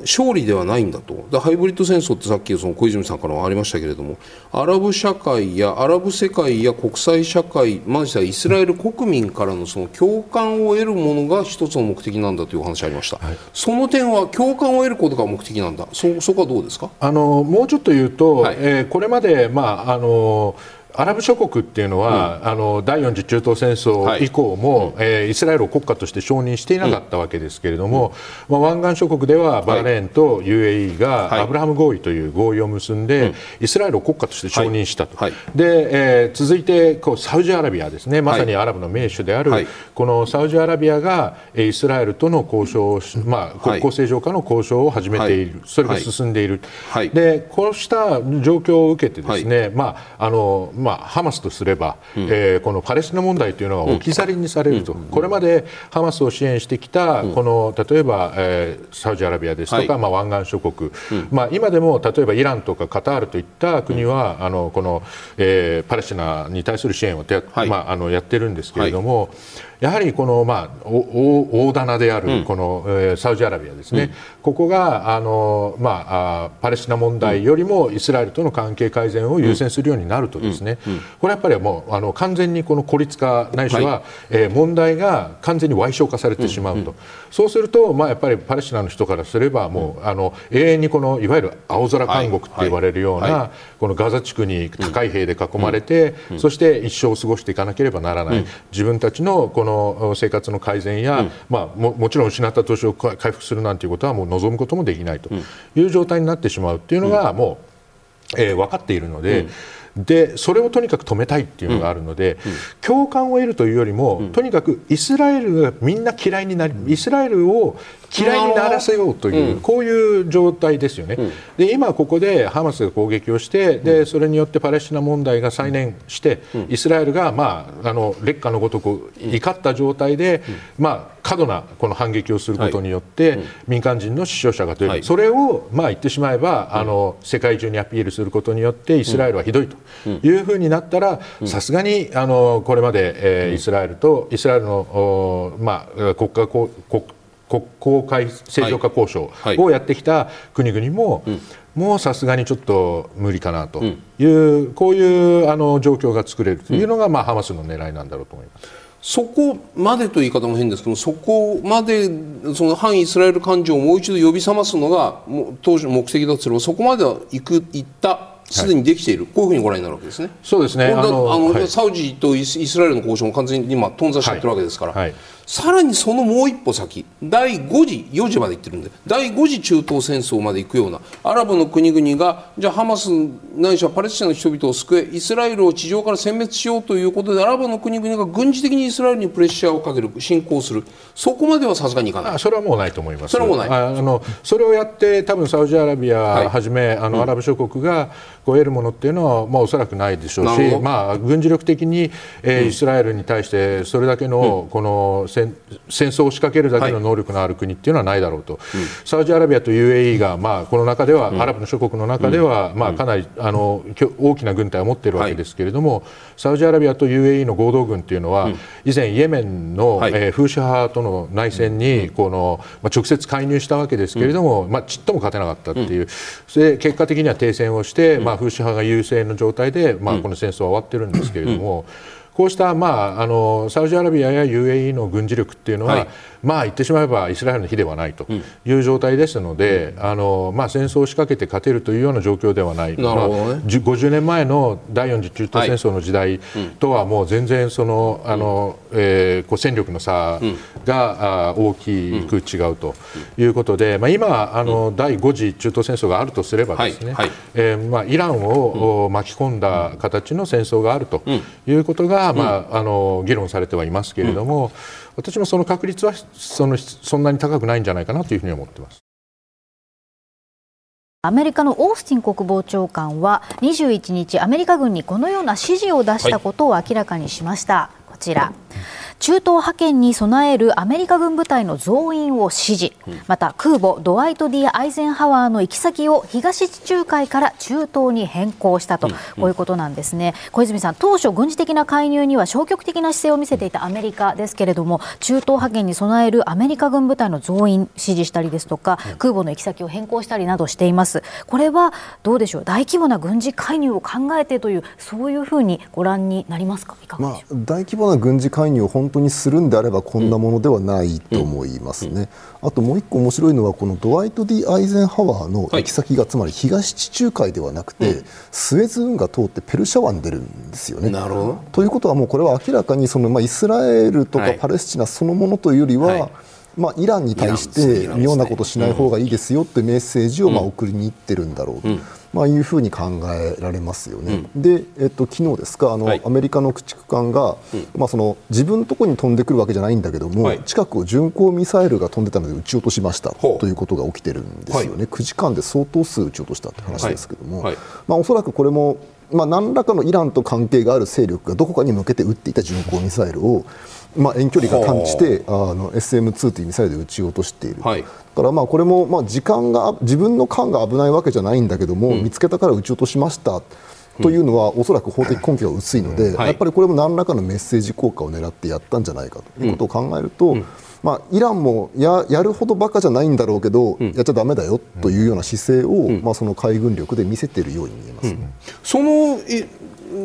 勝利ではないんだと。ハイブリッド戦争ってさっきその小泉さんからもありましたけれどもアラブ社会やアラブ世界や国際社会ましてはイスラエル国民からのその共感を得るものが一つの目的なんだというお話ありました、はい、その点は共感を得ることが目的なんだ。そそこはどうですか？あのもうちょっと言うと、はい、えー、これまで、まああのアラブ諸国っていうのは、うん、あの第4次中東戦争以降も、はい、えー、イスラエルを国家として承認していなかったわけですけれども、うん、まあ、湾岸諸国ではバーレーンと UAE がアブラハム合意という合意を結んで、はい、イスラエルを国家として承認したと、はい、でえー、続いてこうサウジアラビアですね。まさにアラブの名手である、このサウジアラビアがイスラエルとの交渉を、まあ、国交正常化の交渉を始めている、それが進んでいる、でこうした状況を受けてですね、まああのまあ、ハマスとすれば、うん、えー、このパレスチナ問題というのが置き去りにされると、うん、これまでハマスを支援してきた、この例えば、えー、サウジアラビアですとか、はい、まあ、湾岸諸国、まあ、今でも例えばイランとかカタールといった国は、あのこの、えー、パレスチナに対する支援をや,、まあ、あのやってるんですけれども、はい。やはりこの、まあ、大棚であるこの、うん、えー、サウジアラビアですね、うん、ここがあの、まあ、パレスチナ問題よりもイスラエルとの関係改善を優先するようになるとですね、これやっぱりもうあの完全にこの孤立化ないしは、はい、えー、問題が完全に矮小化されてしまうと、そうすると、まあ、やっぱりパレスチナの人からすればもう、あの永遠にこのいわゆる青空監獄って言われるような、はい。はい、このガザ地区に高い兵で囲まれて、そして一生を過ごしていかなければならない、自分たちのこのの生活の改善や、うん、まあ、ももちろん失った投資を回復するなんていうことはもう望むこともできないという状態になってしまうというのがもう、えー、分かっているので。でそれをとにかく止めたいっていうのがあるので、共感を得るというよりも、とにかくイスラエルがみんな嫌いになりイスラエルを嫌いにならせようという、こういう状態ですよね、で今ここでハマスが攻撃をしてでそれによってパレスチナ問題が再燃して、イスラエルが、まあ、あの劣化のごとく怒った状態で、まあ、過度なこの反撃をすることによって、民間人の死傷者が出る、それを、まあ、言ってしまえば、あの世界中にアピールすることによってイスラエルはひどいというふうになったらさすがにあのこれまで、えー、イスラエルとイスラエルの、まあ、国家国国交会正常化交渉をやってきた国々も、もうさすがにちょっと無理かなという、こういうあの状況が作れるというのが、まあ、ハマスの狙いなんだろうと思います。そこまでという言い方も変ですけどそこまでその反イスラエル感情をもう一度呼び覚ますのが当時の目的だとすればそこまでは行く行ったすでにできている、はい、こういうふうにご覧になるわけですね。そうですね。あのあの、はい、サウジとイスラエルの交渉も完全に今頓挫しちゃってるわけですから、はい、さらにそのもう一歩先第5次4次まで行ってるんで第5次中東戦争まで行くようなアラブの国々がじゃあハマスないしはパレスチナの人々を救えイスラエルを地上から殲滅しようということでアラブの国々が軍事的にイスラエルにプレッシャーをかける侵攻する。そこまではさすがにいかない。それはもうないと思います。それはもうない。あのそれをやって多分サウジアラビアはじめ、はい、あのアラブ諸国がこう得るものっていうのは、まあ、おそらくないでしょうし、まあ、軍事力的に、えー、イスラエルに対してそれだけのこの戦戦争を仕掛けるだけの能力のある国っていうのはないだろうと、はい、サウジアラビアと UAE が、まあ、この中では、うん、アラブの諸国の中では、うん、まあ、かなりあの大きな軍隊を持っているわけですけれども、はい、サウジアラビアと UAE の合同軍っていうのは、うん、以前、イエメンの、はい、えー、フーシ派との内戦にこの、まあ、直接介入したわけですけれども、まあ、ちっとも勝てなかったっていう、で結果的には停戦をして、まあ、フーシ派が優勢の状態で、まあ、この戦争は終わってるんですけれども。こうした、まあ、あのサウジアラビアや UAE の軍事力っていうのは、はい、まあ言ってしまえばイスラエルの日ではないという状態ですので、うん、あのまあ、戦争を仕掛けて勝てるというような状況ではない、ね、まあ、50年前の第4次中東戦争の時代とはもう全然その、あのえー、こう戦力の差が、うん、大きく違うということで、まあ、今あの、第5次中東戦争があるとすればですね、はいはい、えー、まあ、イランを巻き込んだ形の戦争があるということが、まあ、あの議論されてはいますけれども、私もその確率はそのそんなに高くないんじゃないかなというふうに思ってます。アメリカのオースティン国防長官は21日アメリカ軍にこのような指示を出したことを明らかにしました、こちら中東派遣に備えるアメリカ軍部隊の増員を指示、また空母ドワイト・ D・アイゼンハワーの行き先を東地中海から中東に変更したと、こういうことなんですね。小泉さん当初軍事的な介入には消極的な姿勢を見せていたアメリカですけれども中東派遣に備えるアメリカ軍部隊の増員指示したりですとか空母の行き先を変更したりなどしています。これはどうでしょう？大規模な軍事介入を考えてというそういうふうにご覧になりますか？いかがでしょう、まあ、大規模な軍事介入を本当にするんであればこんなものではないと思いますね、あともう一個面白いのはこのドワイト・ディ・アイゼンハワーの行き先が、つまり東地中海ではなくて、スエズ運河通ってペルシャ湾に出るんですよね。なるほど。ということはもうこれは明らかにその、まあ、イスラエルとかパレスチナそのものというよりは、まあ、イランに対して妙なことしない方がいいですよってメッセージをまあ送りに行ってるんだろうと。まあ、いうふうに考えられますよね。うん、で、えっと、昨日ですかあの、はい、アメリカの駆逐艦が、うん、まあ、その自分のところに飛んでくるわけじゃないんだけども、はい、近くを巡航ミサイルが飛んでたので撃ち落としましたということが起きてるんですよね、はい、9時間で相当数撃ち落としたって話ですけども、まあ、おそらくこれもまあ、何らかのイランと関係がある勢力がどこかに向けて撃っていた巡航ミサイルを、まあ、遠距離が探知してあの SM2 というミサイルで撃ち落としている、はい、だからまあこれもまあ時間が自分の艦が危ないわけじゃないんだけども、うん、見つけたから撃ち落としました。というのは、おそらく法的根拠が薄いので、はい、やっぱりこれも何らかのメッセージ効果を狙ってやったんじゃないかということを考えると、うん、まあ、イランもややるほどバカじゃないんだろうけど、うん、やっちゃだめだよというような姿勢を、まあ、その海軍力で見せているように見えます、ね、その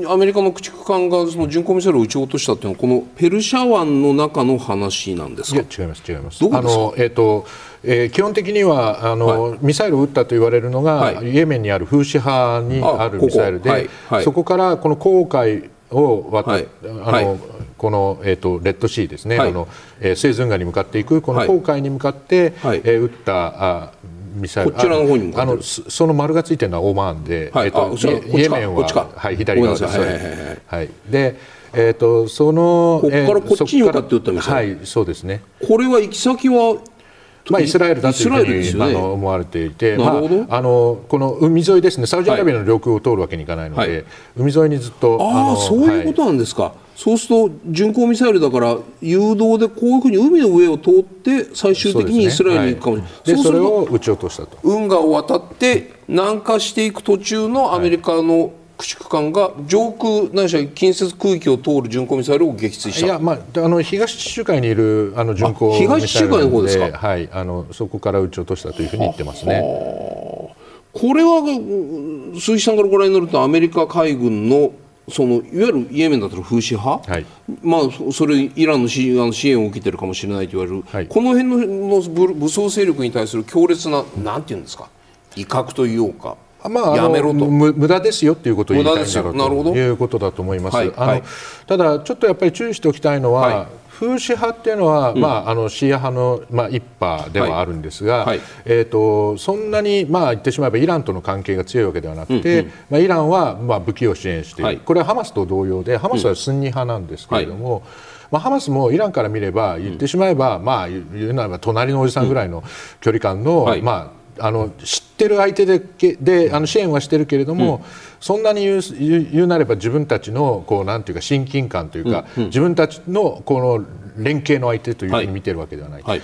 アメリカの駆逐艦がその巡航ミサイルを撃ち落としたというのはこのペルシャ湾の中の話なんですか？違います違います。あの、えーとえー、基本的にはあの、はい、ミサイルを撃ったと言われるのが、はい、イエメンにあるフーシ派にあるミサイルで、はい、そこからこの航海を渡、はい、あの、この、えーと、レッドシーですね、はい、あのえー、スエズ運河に向かっていくこの航海に向かって、はい、えー、撃ったあミサイル。こちらの方にあのそその丸がついてるのはオマーンで、はい。えっとイエメンははい、左側です。はいはいはい。はいでえっとそのこっからえーこっちに向かって撃ったミサイはいそうですね。これは行き先は？まあ、イスラエルだというふうイスラエルですに、よね。あの思われていて、まあ、あのこの海沿いですね、サウジアラビアの領空を通るわけにいかないので、はい。海沿いにずっと、あのあそういうことなんですか、そうすると巡航ミサイルだから誘導でこういうふうに海の上を通って最終的にイスラエルに行くかもしれない、でそれそうするとを撃ち落としたと。運河を渡って南下していく途中のアメリカの駆逐艦が上空ないしは近接空域を通る巡航ミサイルを撃墜した。いや、まあ、あの東地中海にいるあの巡航あ東地中海の方ですか？ミサイルなのはい、あのそこから撃ち落としたというふうに言ってますね。これはうん鈴木さんからご覧になるとアメリカ海軍のそのいわゆるイエメンだったら風刺派、はい。まあ、そそれイランの支援を受けてるかもしれないと言われる、はい。この辺のの武武装勢力に対する強烈ななんていうんですか？威嚇というか、まあ、やめろと。む無駄ですよということを言いたいんだろうということだと思います。あのはい。はいただ、ちょっとやっぱり注意しておきたいのは、はい風刺派っていうのは、まあ、あのシーア派の、まあ、一派ではあるんですが、はい。はいえー、とそんなに、まあ、言ってしまえばイランとの関係が強いわけではなくて、まあ、イランは、まあ、武器を支援している、はい。これはハマスと同様でハマスはスンニ派なんですけれども、まあ、ハマスもイランから見れば言ってしまえば、まあ、言うならば隣のおじさんぐらいの距離感の、はい。まああの知ってる相手でであの支援はしてるけれども、そんなに言う言うなれば自分たちのこうなんていうか親近感というか、自分たちのこの連携の相手というふうに見てるわけではない。はい。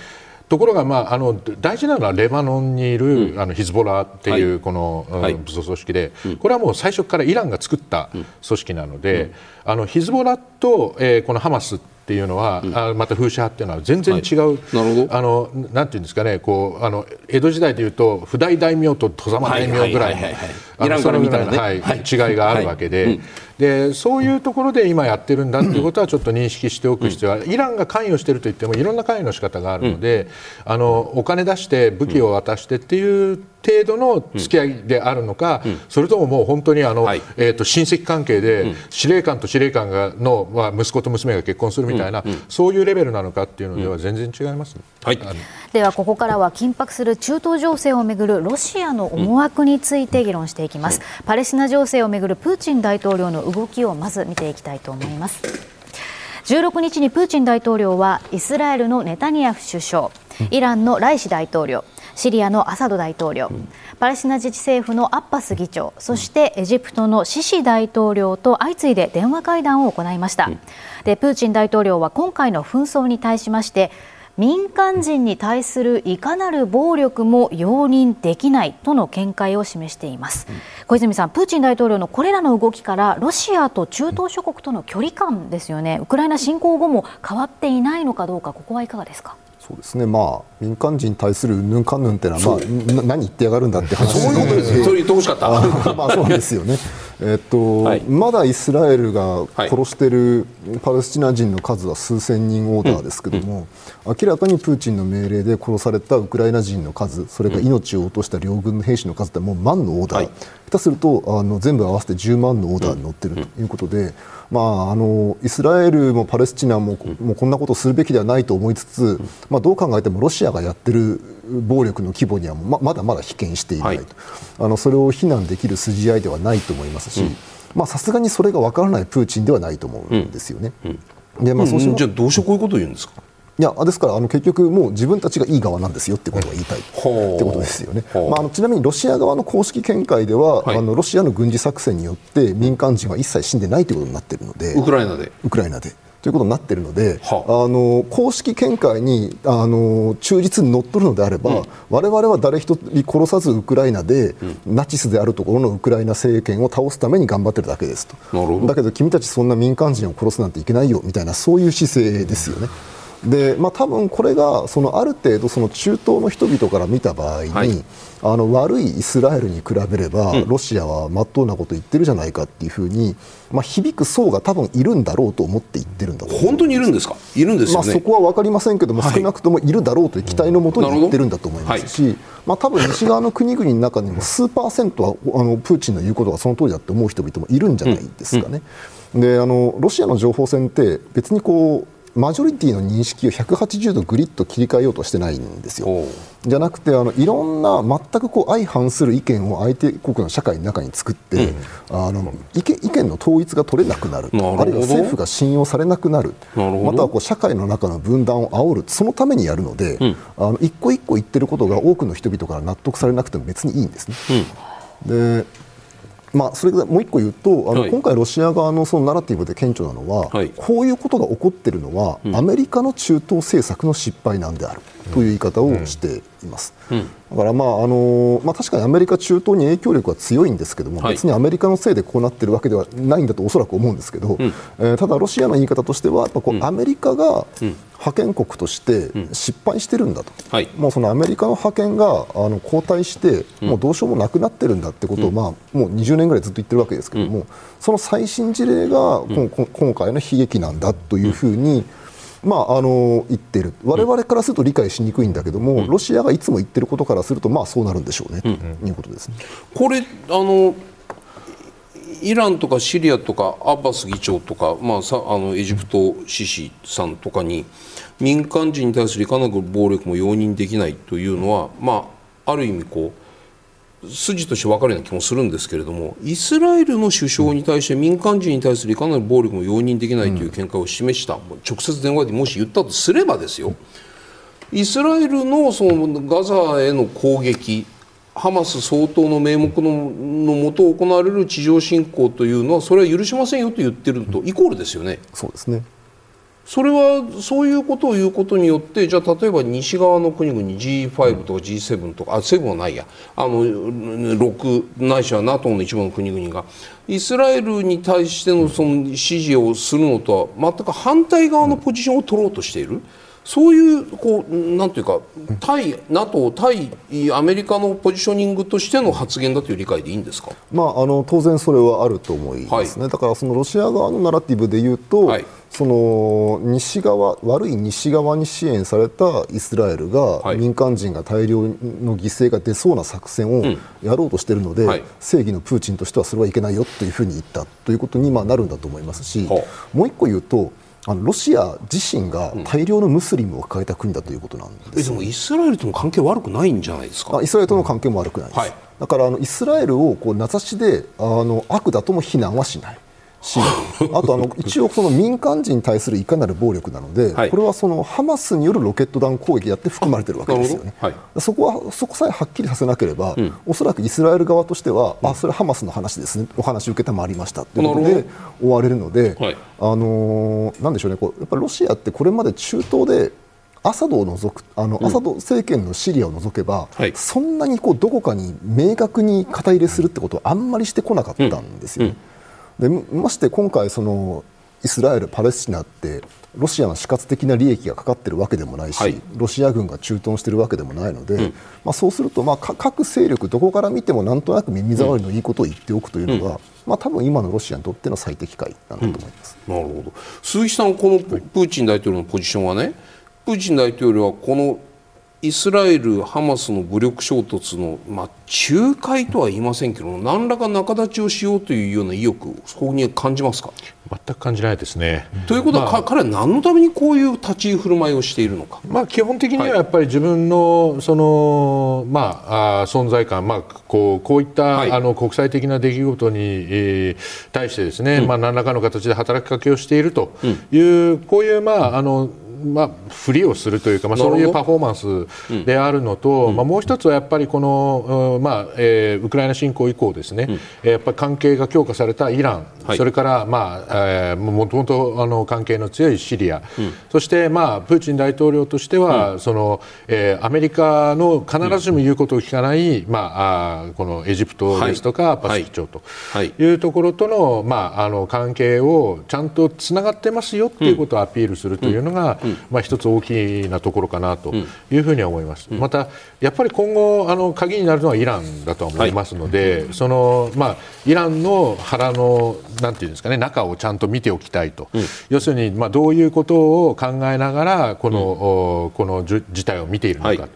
ところが、まあ、あの大事なのはレバノンにいる、あのヒズボラっていう、はい。この、うんはい。武装組織で、これはもう最初からイランが作った組織なので、あのヒズボラと、えーこのハマスっていうのは、あまた風刺派っていうのは全然違う、なるほど。あのなんていうんですかねこうあの江戸時代でいうと不大大名と戸様大名ぐらいのはいはいイランから見たらね。はい。はい違いがあるわけで,、でそういうところで今やってるんだということはちょっと認識しておく必要がある、イランが関与しているといってもいろんな関与の仕方があるので、あのお金出して武器を渡してっていう程度の付き合いであるのか、それとももう本当にあの、はい。えー、と親戚関係で司令官と司令官がの、まあ、息子と娘が結婚するみたいな、そういうレベルなのかっていうのでは全然違います、はい。ではここからは緊迫する中東情勢をめぐるロシアの思惑について議論していきます、パレスチナ情勢をめぐるプーチン大統領の動きをまず見ていきたいと思います。16日にプーチン大統領はイスラエルのネタニヤフ首相イランのライシ大統領シリアのアサド大統領パレスチナ自治政府のアッバス議長そしてエジプトのシシ大統領と相次いで電話会談を行いました。でプーチン大統領は今回の紛争に対しまして民間人に対するいかなる暴力も容認できないとの見解を示しています、小泉さん、プーチン大統領のこれらの動きからロシアと中東諸国との距離感ですよね、ウクライナ侵攻後も変わっていないのかどうか、ここはいかがですか？そうですね、まあ、民間人に対するうんぬんかんぬんっていうのは、まあ、な何言ってやがるんだって話そういうことですよ、それ言ってほしかった。あ まあそうですよね、えっとはい。まだイスラエルが殺してい。るパレスチナ人の数は数千人オーダーですけども、明らかにプーチンの命令で殺されたウクライナ人の数、それから命を落とした両軍の兵士の数ってもう万のオーダー、はい。下手するとあの全部合わせて10万のオーダーに乗っているということで、まあ、あのイスラエルもパレスチナも,、もうこんなことをするべきではないと思いつつ、まあ、どう考えてもロシアがやってる暴力の規模にはままだまだ被験していないと、はい。あのそれを非難できる筋合いではないと思いますしまあさすがにそれが分からないプーチンではないと思うんですよね。でまあ、そうしう。ん。まじゃあどうしてこういうことを言うんですか？いやですからあの結局、もう自分たちがいい側なんですよってことが言いたいってことですよね、まあ、あのちなみにロシア側の公式見解では、はい。あのロシアの軍事作戦によって民間人は一切死んでないということになっているので、ウクライナで。ウクライナで。ということになっているので、はあ。の公式見解にあの忠実にのっとるのであれば、我々は誰一人殺さずウクライナで、ナチスであるところのウクライナ政権を倒すために頑張ってるだけですと。なるほど。だけど君たちそんな民間人を殺すなんていけないよみたいなそういう姿勢ですよね。でまあ、多分これがそのある程度その中東の人々から見た場合に、はいあの悪いイスラエルに比べれば、ロシアはまっとうなこと言ってるじゃないかっていうふうに、まあ、響く層が多分いるんだろうと思って言ってるんだと本当にいるんですか？いるんですまあ。そこは分かりませんけども、はい少なくともいるだろうという期待のもとに言ってるんだと思いますし、まあ多分西側の国々の中にも数パーセントはあのプーチンの言うことがその通りだと思う人々もいるんじゃないですかね。であのロシアの情報戦って別にこうマジョリティの認識を180度グリッと切り替えようとしてないんですよ。じゃなくてあのいろんな全くこう相反する意見を相手国の社会の中に作って、うん、あの意見意見の統一が取れなくなる。あるいは政府が信用されなくなる。またはこう社会の中の分断を煽る。そのためにやるので、うん、あの一個一個言ってることが多くの人々から納得されなくても別にいいんですね。うん、でまあ、それでもう一個言うとあの、はい、今回、ロシア側のそのナラティブで顕著なのは、はい、こういうことが起こっているのは、うん、アメリカの中東政策の失敗なんであるという言い方をしています。うん、だから、まああのまあ、確かにアメリカ、中東に影響力は強いんですけども、はい、別にアメリカのせいでこうなっているわけではないんだとおそらく思うんですけど、うん、えー、ただ、ロシアの言い方としてはやっぱこう、アメリカが覇権国として失敗してるんだと、うんはい、もうそのアメリカの覇権があの後退して、もうどうしようもなくなってるんだってことを、まあ、もう20年ぐらいずっと言ってるわけですけども、その最新事例が、今回の悲劇なんだというふうに、まあ、あの言っている、われわれからすると理解しにくいんだけども、うん、ロシアがいつも言ってることからすると、まあ、そうなるんでしょうね、うん、ということです、ね、これあのイランとかシリアとかアッバス議長とか、まあ、さあのエジプトシシさんとかに民間人に対するいかなる暴力も容認できないというのは、まあ、ある意味こう筋として分かるような気もするんですけれどもイスラエルの首相に対して民間人に対するいかなる暴力も容認できないという見解を示した、直接電話でもし言ったとすればですよイスラエルのそのガザへの攻撃ハマス相当の名目ののもと行われる地上侵攻というのはそれは許しませんよと言ってるのとイコールですよね。そうですねそれはそういうことを言うことによってじゃあ例えば西側の国々 G5 とか G7 とかあ7はないや。あの6ないしは NATO の一部の国々が。イスラエルに対してのその支持をするのとは全く反対側のポジションを取ろうとしている。そういうこうなんていうか対 NATO 対アメリカのポジショニングとしての発言だという理解でいいんですか、まあ、あの当然それはあると思いますね、はい、だからそのロシア側のナラティブでいうと、はい、その西側悪い西側に支援されたイスラエルが、民間人が大量の犠牲が出そうな作戦をやろうとしているので、正義のプーチンとしてはそれはいけないよというふうに言ったということにまあなるんだと思いますし、もう一個言うとあのロシア自身が大量のムスリムを抱えた国だということなんです、うん、でもイスラエルとの関係悪くないんじゃないですか？イスラエルとの関係も悪くないです、うん。はい、だからあのイスラエルをこう名指しであの悪だとも非難はしないし あとあの一応その民間人に対するいかなる暴力なので、はい、これはそのハマスによるロケット弾攻撃だって含まれているわけですよね、はい、そこはそこさえはっきりさせなければ、うん、おそらくイスラエル側としては、うん、あそれはハマスの話ですね。お話受けたまりましたということで終われるので、はい、あのー、なんでしょうね。こうやっぱりロシアってこれまで中東でアサドを除くあの、うん、アサド政権のシリアを除けば、はい、そんなにこうどこかに明確に肩入れするってことはあんまりしてこなかったんですよね。でまして今回そのイスラエル、パレスチナってロシアの死活的な利益がかかっているわけでもないし、はい、ロシア軍が駐屯しているわけでもないので、うん、まあ、そうすると、まあ、各勢力どこから見てもなんとなく耳障りのいいことを言っておくというのが、うん、まあ、多分今のロシアにとっての最適解なんだと思います、うん、なるほど。鈴木さん、このプーチン大統領のポジションはねプーチン大統領はこのイスラエル、ハマスの武力衝突の、まあ、仲介とは言いませんけど何らか仲立ちをしようというような意欲そこに感じますか？全く感じないですね。ということは、まあ、彼は何のためにこういう立ち居振る舞いをしているのか、まあ、基本的にはやっぱり自分のその、まあ、あ存在感、まあ、こうこういった、はい、あの国際的な出来事に、えー、対してですね、うん、まあ、何らかの形で働きかけをしているという、うん、こういう、まあ、あのまあ、ふりをするというか、まあ、そういうパフォーマンスであるのと、うん、まあ、もう一つはやっぱりこの、まあえー、ウクライナ侵攻以降ですね、うん、やっぱり関係が強化されたイラン、はい、それから、まあえー、もともとあの関係の強いシリア、うん、そして、まあ、プーチン大統領としては、そのえー、アメリカの必ずしも言うことを聞かない、まあ、あこのエジプトですとか、はい、パシフィ朝とい。うところとの,、まあ、あの関係をちゃんとつながってますよということをアピールするというのが、まあ、一つ大きなところかなというふうには思います。またやっぱり今後あの鍵になるのはイランだと思いますので、はい、そのまあ、イランの腹のなんていうんですかね中をちゃんと見ておきたいと、うん、要するにまあどういうことを考えながらこの、うん、この事態を見ているのか。と。い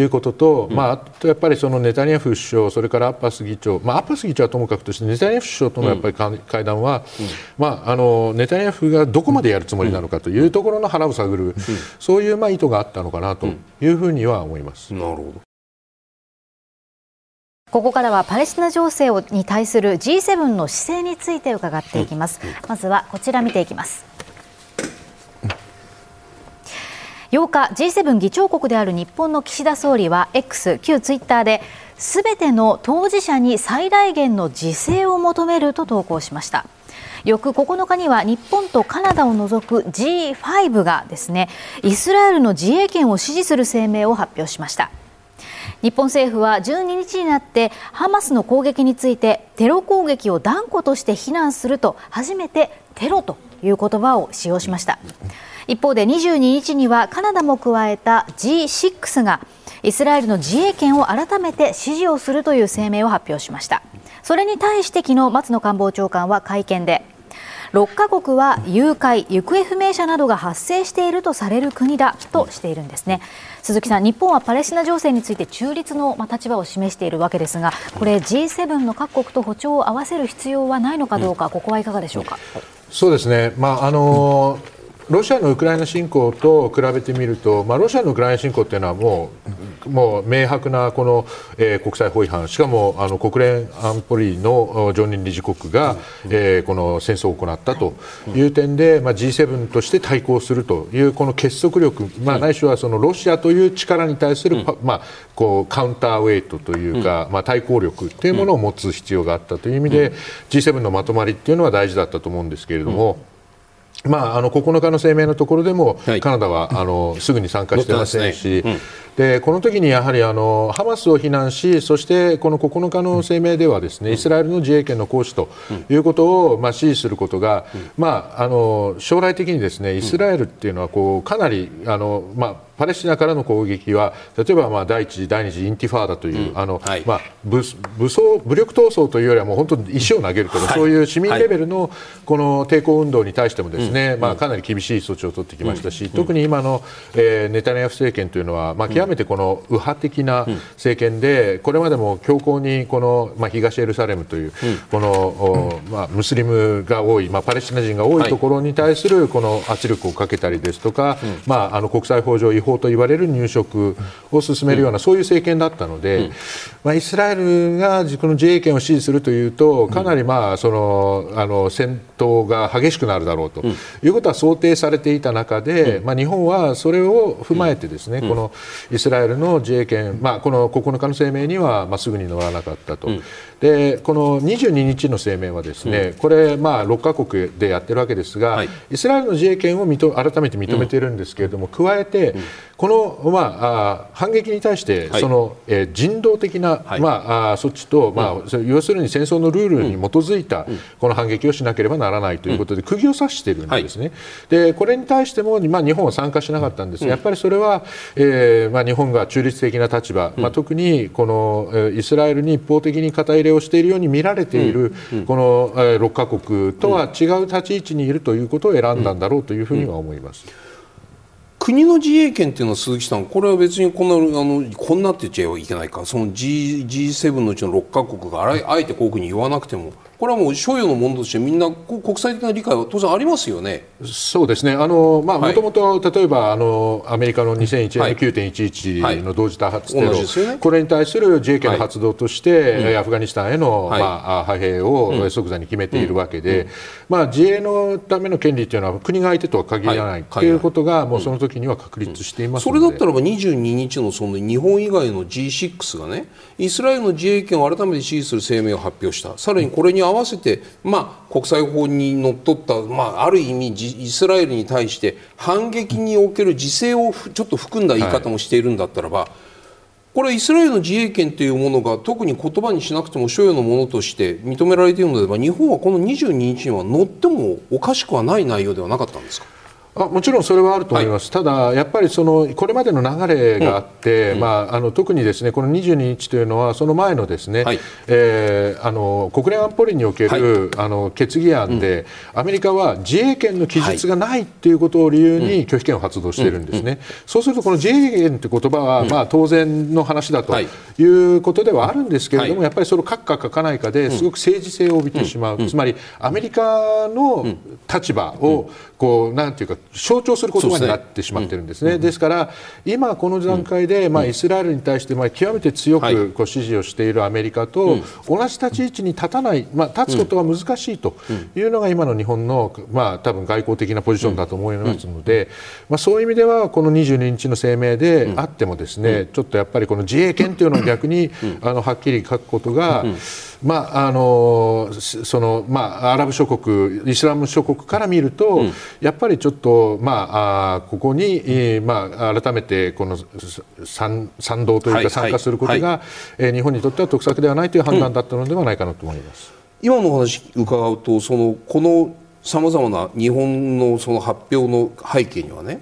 うことと、うん、まあ、あとやっぱりそのネタニヤフ首相、それからアッバス議長、まあ、アッバス議長はともかくとして、ネタニヤフ首相とのやっぱり会談は、うん、まあ、あのネタニヤフがどこまでやるつもりなのかというところの腹を探る、うん、そういうまあ意図があったのかなというふうには思います。なるほど。ここからはパレスチナ情勢に対する G7 の姿勢について伺っていきます。まずはこちら見ていきます。8日 G7 議長国である日本の岸田総理は X 旧ツイッターですべての当事者に最大限の自制を求めると投稿しました翌9日には日本とカナダを除く G5 がですねイスラエルの自衛権を支持する声明を発表しました日本政府は12日になってハマスの攻撃についてテロ攻撃を断固として非難すると初めてテロという言葉を使用しました。一方で22日にはカナダも加えた G6 がイスラエルの自衛権を改めて支持をするという声明を発表しました。それに対して昨日松野官房長官は会見で6カ国は誘拐、行方不明者などが発生しているとされる国だとしているんですね。鈴木さん、日本はパレスチナ情勢について中立の立場を示しているわけですがこれ G7 の各国と歩調を合わせる必要はないのかどうか、ここはいかがでしょうか？そうですね、まああのーロシアのウクライナ侵攻と比べてみると、まあ、ロシアのウクライナ侵攻というのはもうもう明白なこの、えー、国際法違反。しかもあの国連安保理の常任理事国が、えー、この戦争を行ったという点で、まあ、G7 として対抗するというこの結束力、まあ、ないしはそのロシアという力に対する、まあ、こうカウンターウェイトというか、まあ、対抗力というものを持つ必要があったという意味で G7 のまとまりというのは大事だったと思うんですけれども。まあ、あの9日の声明のところでも、はい、カナダは あのすぐに参加してませんし、ね。うん、でこの時にやはりあのハマスを非難しそしてこの9日の声明ではですね、うん、イスラエルの自衛権の行使ということを、まあ、支持することが、うん、まあ、あの将来的にですねイスラエルっていうのはこうかなりあの、まあパレスチナからの攻撃は例えばまあ第一次、第二次インティファーダという、うん、あの、はい、まあ、武武装武力闘争というよりはもう本当に石を投げるとか、はい、そういう市民レベルのこの抵抗運動に対してもですね、まあ、かなり厳しい措置を取ってきましたし、特に今の、えー、ネタニヤフ政権というのは、まあ、極めてこの右派的な政権で、これまでも強硬にこの、まあ、東エルサレムという、この、まあ、ムスリムが多い、まあ、パレスチナ人が多いところに対するこの圧力をかけたりですとか、まあ、あの国際法上違法と言われる入植を進めるような、そういう政権だったので、まあ、イスラエルがこの自衛権を支持するというとかなり、まあ、そのあの戦闘が激しくなるだろうということは想定されていた中で、まあ、日本はそれを踏まえてですね、このイスラエルの自衛権、まあ、この9日の声明には、まあ、すぐに乗らなかったと。でこの22日の声明はですね、うん、これ、まあ、6カ国でやってるわけですが、はい、イスラエルの自衛権を認改めて認めているんですけれども、うん、加えて、うん、この、まあ、あ反撃に対して、はい、そのえー、人道的な、はい、まあ、あ措置と、まあ、要するに戦争のルールに基づいた、この反撃をしなければならないということで、釘を刺しているんですね。でこれに対しても、まあ、日本は参加しなかったんですが、やっぱりそれは、えーまあ、日本が中立的な立場、まあ、特にこの、えー、イスラエルに一方的に肩入れをしているように見られている、この6カ国とは違う立ち位置にいるということを選んだんだろうというふうには思います。国の自衛権っていうのは鈴木さんこれは別にこんなあのこんなって言っちゃいけないか。その G G7 のうちの6か国があえてこういうふうに言わなくてもこれはもう所有のものとしてみんな国際的な理解は当然ありますよね。そうですね。あのまあもともと例えばあのアメリカの2001年の9.11の同時多発テロ、はい。ね、これに対する自衛権の発動として、はい、アフガニスタンへの、はい、まあ派兵を即座に決めているわけで、うん、まあ自衛のための権利というのは国が相手とは限らないということがもうその時には確立しています、うん、それだったらば22日のその日本以外の G6 がねイスラエルの自衛権を改めて支持する声明を発表した。さらにこれに合わせて、まあ、国際法にのっとった、まあ、ある意味イスラエルに対して反撃における自制をちょっと含んだ言い方もしているんだったらば、はい、これイスラエルの自衛権というものが特に言葉にしなくても所有のものとして認められているのであれば日本はこの22日には乗ってもおかしくはない内容ではなかったんですか？あもちろんそれはあると思います、はい、ただ、やっぱりそのこれまでの流れがあって、うん、まあ、あの特にですねこの22日というのはその前のですね、はい、えー、あの国連安保理における、はい、あの決議案で、うん、アメリカは自衛権の記述がないということを理由に拒否権を発動しているんですね、うん、そうするとこの自衛権という言葉は、まあ、当然の話だとい。うことではあるんですけれども、やっぱりそれを書くか書かないかですごく政治性を帯びてしまう、つまりアメリカの立場をこうなんていうか象徴する言葉になってしまっているんですね。ですから今この段階で、まあ、イスラエルに対してまあ極めて強くこう支持をしているアメリカと同じ立ち位置に立たない、まあ、立つことが難しいというのが今の日本の、まあ、多分外交的なポジションだと思いますので、まあ、そういう意味ではこの22日の声明であってもですね、ちょっとやっぱりこの自衛権というのを逆に、あのはっきり書くことが、まああのそのまあ、アラブ諸国、イスラム諸国から見ると、うん、やっぱりちょっと、まあ、あここに、えー、まあ、改めてこの賛賛同というか参加することが、はい。はい、えー、日本にとっては得策ではないという判断だったのではないかなと思います。うん、今の話伺うとそのこのさまざまな日本のその発表の背景にはね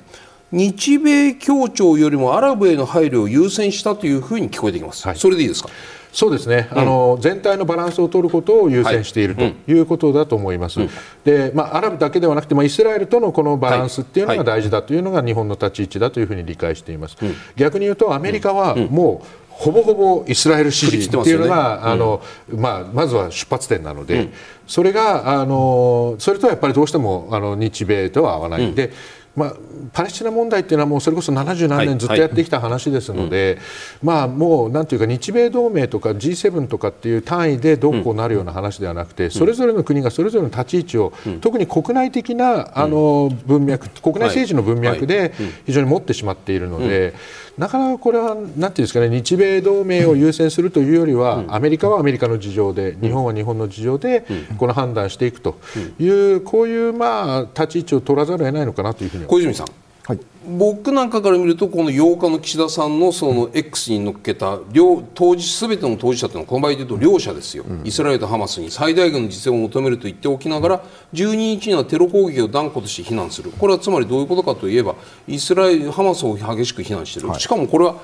日米協調よりもアラブへの配慮を優先したというふうに聞こえてきます、はい、それでいいですか？そうですね、うん、あの全体のバランスを取ることを優先している、はい、ということだと思います、うん、でまあ、アラブだけではなくて、まあ、イスラエルとのこのバランスっていうのが大事だというのが日本の立ち位置だというふうに理解しています、うん、逆に言うとアメリカはもう、ほぼほぼイスラエル支持っていうのが、ね、あのまあ、まずは出発点なので、それがあのそれとはやっぱりどうしてもあの日米とは合わないんで、まあ、パレスチナ問題っていうのはもうそれこそ70何年ずっとやってきた話ですので、まあ、もうなんていうか日米同盟とか G7 とかっていう単位でどうこうなるような話ではなくて、それぞれの国がそれぞれの立ち位置を、特に国内的なあの文脈国内政治の文脈で非常に持ってしまっているので。なかなかこれはなんていうんですかね日米同盟を優先するというよりは、アメリカはアメリカの事情で日本は日本の事情でこの判断していくというこういうまあ立ち位置を取らざるを得ないのかなというふうに小泉さんはい、僕なんかから見るとこの8日の岸田さんのその X に乗っけた両当事すべての当事者というのはこの場合でいうと両者ですよ、うん、イスラエルとハマスに最大限の実践を求めると言っておきながら12日にはテロ攻撃を断固として非難する。これはつまりどういうことかといえばイスラエルハマスを激しく非難している、はい、しかもこれは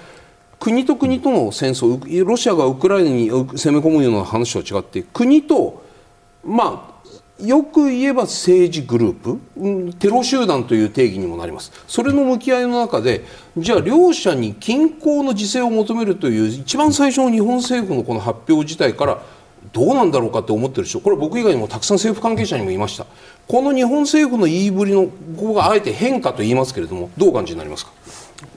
国と国との戦争ロシアがウクライナに攻め込むような話とは違って国とまあよく言えば政治グループ、うん、テロ集団という定義にもなります。それの向き合いの中でじゃあ両者に均衡の自制を求めるという一番最初の日本政府のこの発表自体からどうなんだろうかって思ってる人これ僕以外にもたくさん政府関係者にもいました。この日本政府の言いぶりのここがあえて変化と言いますけれどもどうお感じになりますか？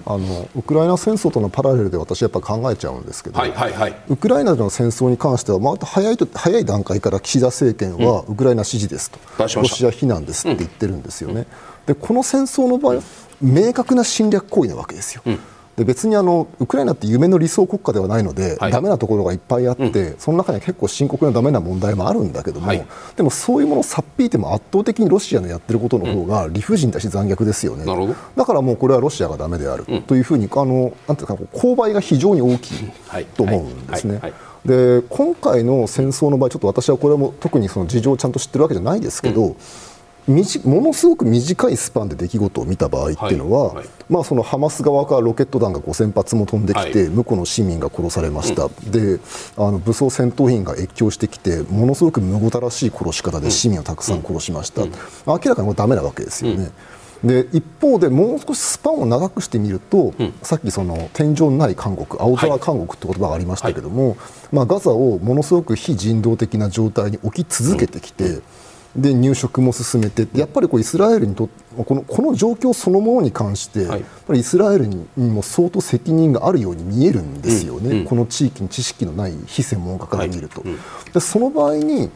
あのウクライナ戦争とのパラレルで私はやっぱ考えちゃうんですけど、はいはいはい、ウクライナでの戦争に関しては、まあ、早いと早い段階から岸田政権はウクライナ支持ですと、うん、ロシア非難ですって言ってるんですよね、うん、でこの戦争の場合は明確な侵略行為なわけですよ。うんで別にあのウクライナって夢の理想国家ではないので、はい、ダメなところがいっぱいあって、うん、その中には結構深刻なダメな問題もあるんだけども、はい、でもそういうものをさっぴいても圧倒的にロシアのやってることの方が理不尽だし残虐ですよね、うん、だからもうこれはロシアがダメであるというふうに、あのなんていうか勾配が非常に大きいと思うんですね。で今回の戦争の場合ちょっと私はこれも特にその事情をちゃんと知ってるわけじゃないですけど、うんものすごく短いスパンで出来事を見た場合っていうのは、はいはい、まあ、そのハマス側からロケット弾が5000発も飛んできて、はい、向こうの市民が殺されました、うん、であの武装戦闘員が越境してきてものすごくむごたらしい殺し方で市民をたくさん殺しました、うん、明らかにこれダメなわけですよね。で一方でもう少しスパンを長くしてみると、うん、さっきその天井のない監獄青空監獄って言葉がありましたけども、はい、まあ、ガザをものすごく非人道的な状態に置き続けてきて、うんで入植も進めてやっぱりこうイスラエルにとこのこの状況そのものに関して、はい、やっぱりイスラエルにも相当責任があるように見えるんですよね、うん。うん、この地域に知識のない非専門家から見ると。はい。うん、でその場合に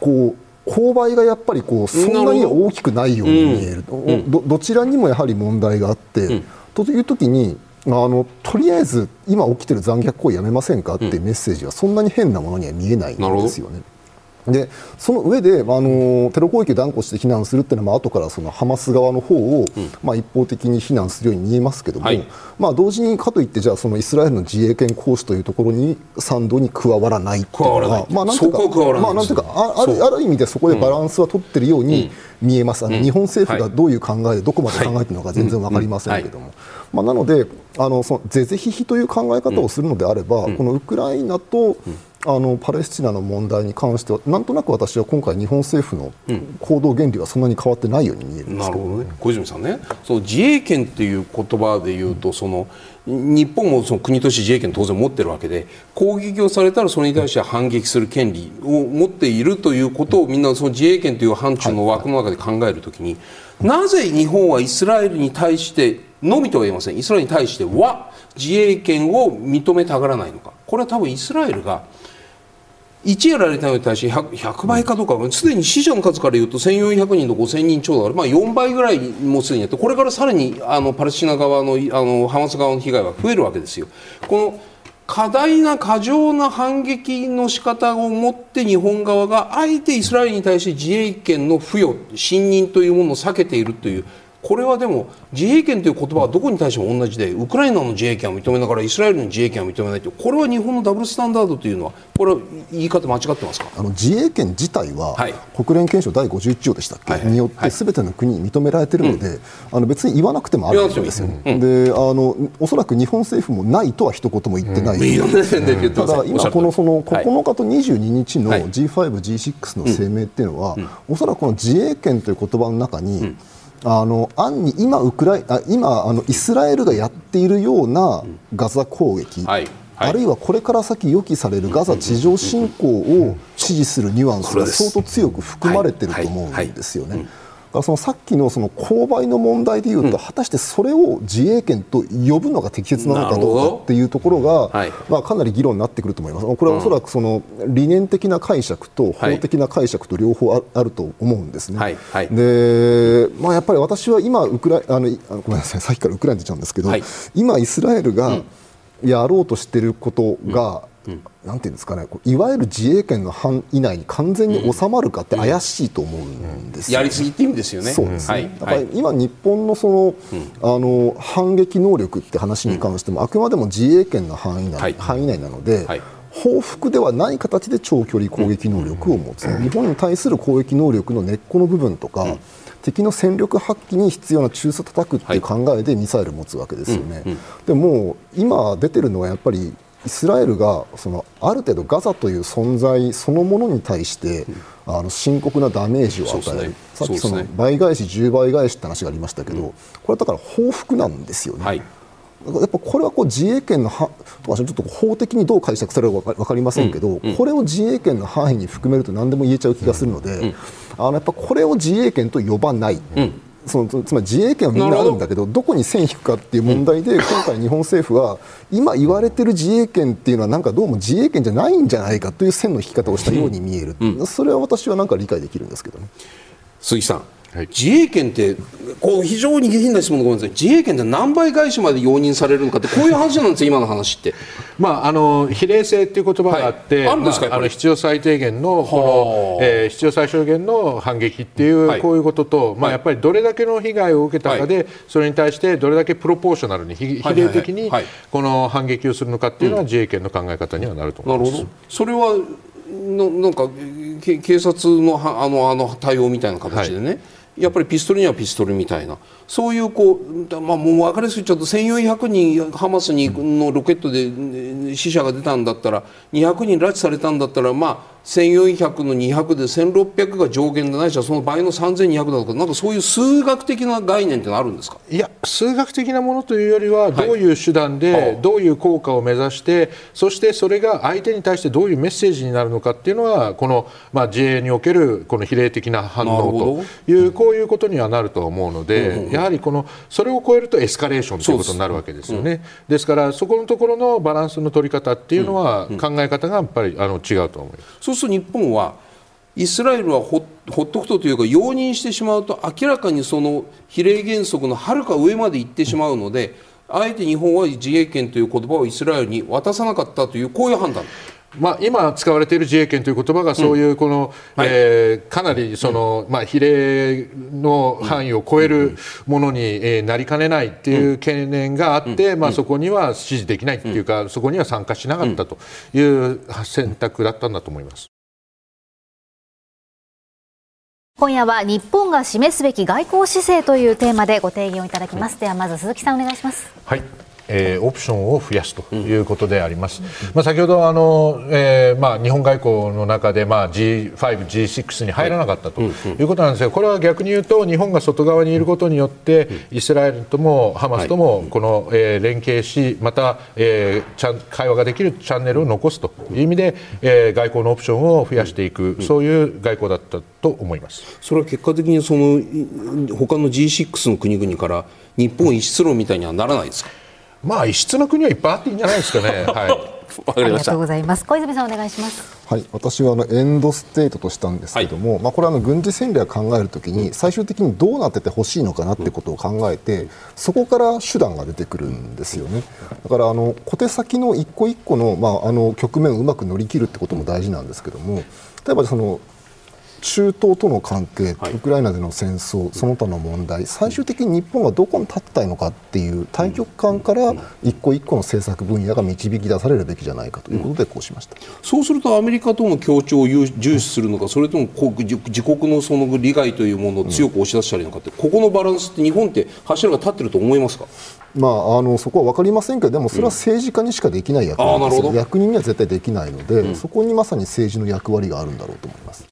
こう勾配がやっぱりこうそんなに大きくないように見える、うん、どどちらにもやはり問題があって、という時にあのとりあえず今起きてる残虐行為やめませんかっていうメッセージはそんなに変なものには見えないんですよね。でその上で、まあ、あのテロ攻撃を断固して非難するっていうのは、まあ後からそのハマス側の方を、まあ、一方的に非難するように見えますけども、はい。まあ、同時にかといってじゃあそのイスラエルの自衛権行使というところに賛同に加わらないっていうのは、まあ、なんていうかまあ、なんていうかあるある意味でそこでバランスは取ってるように見えます、あの日本政府がどういう考えでどこまで考えているのか全然わかりませんけども。まあ、なのであのその是々非々という考え方をするのであれば、このウクライナと、あのパレスチナの問題に関してはなんとなく私は今回日本政府の行動原理はそんなに変わってないように見えるんですけど。なるほどね。小泉さんね。その自衛権っていう言葉で言うとその日本もその国として自衛権当然持ってるわけで攻撃をされたらそれに対して反撃する権利を持っているということをみんなその自衛権という範疇の枠の中で考えるときになぜ日本はイスラエルに対してのみとは言いませんイスラエルに対しては自衛権を認めたがらないのか。これは多分イスラエルが1やられたのに対して 100, 100倍かどうかすでに死者の数から言うと1400人と5000人超だから、まあ、4倍ぐらいもうすでにやってこれからさらにあのパレスチナ側のあのハマス側の被害は増えるわけですよ。この過大な過剰な反撃の仕方をもって日本側があえてイスラエルに対して自衛権の付与信任というものを避けているというこれはでも自衛権という言葉はどこに対しても同じでウクライナの自衛権を認めながらイスラエルの自衛権を認めないというこれは日本のダブルスタンダードというのはこれは言い方間違ってますか？あの自衛権自体は、はい。国連憲章第51条でしたっけ、はい。はいによってすべての国に認められているので、あの別に言わなくてもあるんですよ、であのおそらく日本政府もないとは一言も言ってない。し、いろんな点で言ってただ今このそのはい。9日と22日のはい。G5、G6 の声明っていうのは、おそらくこの自衛権という言葉の中に、あの暗に今ウクライあ今あのイスラエルがやっているようなガザ攻撃、はいはい。あるいはこれから先予期されるガザ地上侵攻を支持するニュアンスが相当強く含まれていると思うん。ですよね。だからそのさっきのその勾配の問題でいうと、果たしてそれを自衛権と呼ぶのが適切なのかどうかっていうところが、はい。まあ、かなり議論になってくると思います。これはおそらくその理念的な解釈と法的な解釈と両方ああると思うんですね。はい。はい。で、まあ、やっぱり私は今ウクライあのごめんなさい。さっきからウクライナ出ちゃうんですけど、はい。今イスラエルがやろうとしていることが、なんていうんですかねいわゆる自衛権の範囲内に完全に収まるかって怪しいと思うんですよやりすぎって意味ですよね。そうですね、はい。だから今、日本のその、あの反撃能力って話に関しても、あくまでも自衛権の範囲内,、はい。範囲内なので、はい。報復ではない形で長距離攻撃能力を持つ、日本に対する攻撃能力の根っこの部分とか、敵の戦力発揮に必要な中枢を叩くっていう考えでミサイルを持つわけですよね。でも今出てるのはやっぱりイスラエルがそのある程度ガザという存在そのものに対して、あの深刻なダメージを与える、ね。さっきその倍返し、10倍返しって話がありましたけど、これはだから報復なんですよね。はい。やっぱこれはこう自衛権のはちょっと法的にどう解釈されるか分かりませんけど、これを自衛権の範囲に含めると何でも言えちゃう気がするので、あのやっぱこれを自衛権と呼ばない。そのつまり自衛権はみんなあるんだけどど。こに線引くかっていう問題で、今回、日本政府は今言われてる自衛権っていうのはなんかどうも自衛権じゃないんじゃないかという線の引き方をしたように見える、それは私はなんか理解できるんですけどね。鈴木さん、はい。自衛権ってこう非常に下品な質問でごめんなさい。自衛権って何倍返しまで容認されるのかってこういう話なんですよ今の話って。まあ、あの比例性っていう言葉があって、はい。あるんですかまああの必要最低限のこの、えー必要最小限の反撃っていう、はい。こういうことと、まあ、やっぱりどれだけの被害を受けたかで、それに対してどれだけプロポーショナルに比比例的にはい。この反撃をするのかっていうのは自衛権の考え方にはなると思います。なるほど。それはのなんかけ警察のはあのあの対応みたいな形でね、やっぱりピストルにはピストルみたいな。そういうこう、だまあ、もう分かりやすく言っちゃうと1400人ハマスにのロケットでね死者が出たんだったら200人拉致されたんだったらまあ1400の200で1600が上限でないしはその倍の3200だとかなんかそういう数学的な概念ってのあるんですか？いや数学的なものというよりはどういう手段はであどういう効果を目指してそしてそれが相手に対してどういうメッセージになるのかっていうのはこの、まあ、自衛におけるこの比例的な反応というこういうことにはなると思うのでやはりこのそれを超えるとエスカレーションということになるわけですよね。です。からそこのところのバランスの取り方っていうのは考え方がやっぱりあの違うと思います。そうすると日本はイスラエルはほほっとくとというか容認してしまうと明らかにその比例原則のはるか上まで行ってしまうので、あえて日本は自衛権という言葉をイスラエルに渡さなかったというこういう判断まあ、今使われている自衛権という言葉がそういうこの、うん、えー、かなりその、まあ、比例の範囲を超えるものに、えー、なりかねないっていう懸念があって、まあ、そこには支持できないっていうか、そこには参加しなかったという選択だったんだと思います。今夜は日本が示すべき外交姿勢というテーマでご提言をいただきます。ではまず鈴木さんお願いします。はい。えー、オプションを増やすということであります。まあ、先ほどあの、えーまあ、日本外交の中で、まあ、G5、G6 に入らなかったとい。うことなんですがこれは逆に言うと日本が外側にいることによってイスラエルともハマスともこの、えー、連携しまた、えー、ちゃん会話ができるチャンネルを残すという意味で、えー、外交のオプションを増やしていくそういう外交だったと思います。それは結果的にその他の G6 の国々から日本一出論みたいにはならないですか？まあ異質な国はいっぱいあっていいんじゃないですかね。はい。ありがとうございます。小泉さんお願いします。はい、私はあのエンドステートとしたんですけども、はい、まあこれはあの軍事戦略考えるときに最終的にどうなっててほしいのかなってことを考えて、そこから手段が出てくるんですよね。だからあの小手先の一個一個のまああの局面をうまく乗り切るってことも大事なんですけども、例えばその中東との関係、はい、ウクライナでの戦争、その他の問題、最終的に日本はどこに立ったいのかっていう対極観から一個一個の政策分野が導き出されるべきじゃないかということでこうしました、うん、そうするとアメリカとの協調を重視するのか、それとも自国のその利害というものを強く押し出したらいいのかって、ここのバランスって日本って柱が立ってると思いますか？まあ、あのそこは分かりませんけどでもそれは政治家にしかできない役割です、うん、役人には絶対できないので、うん、そこにまさに政治の役割があるんだろうと思います。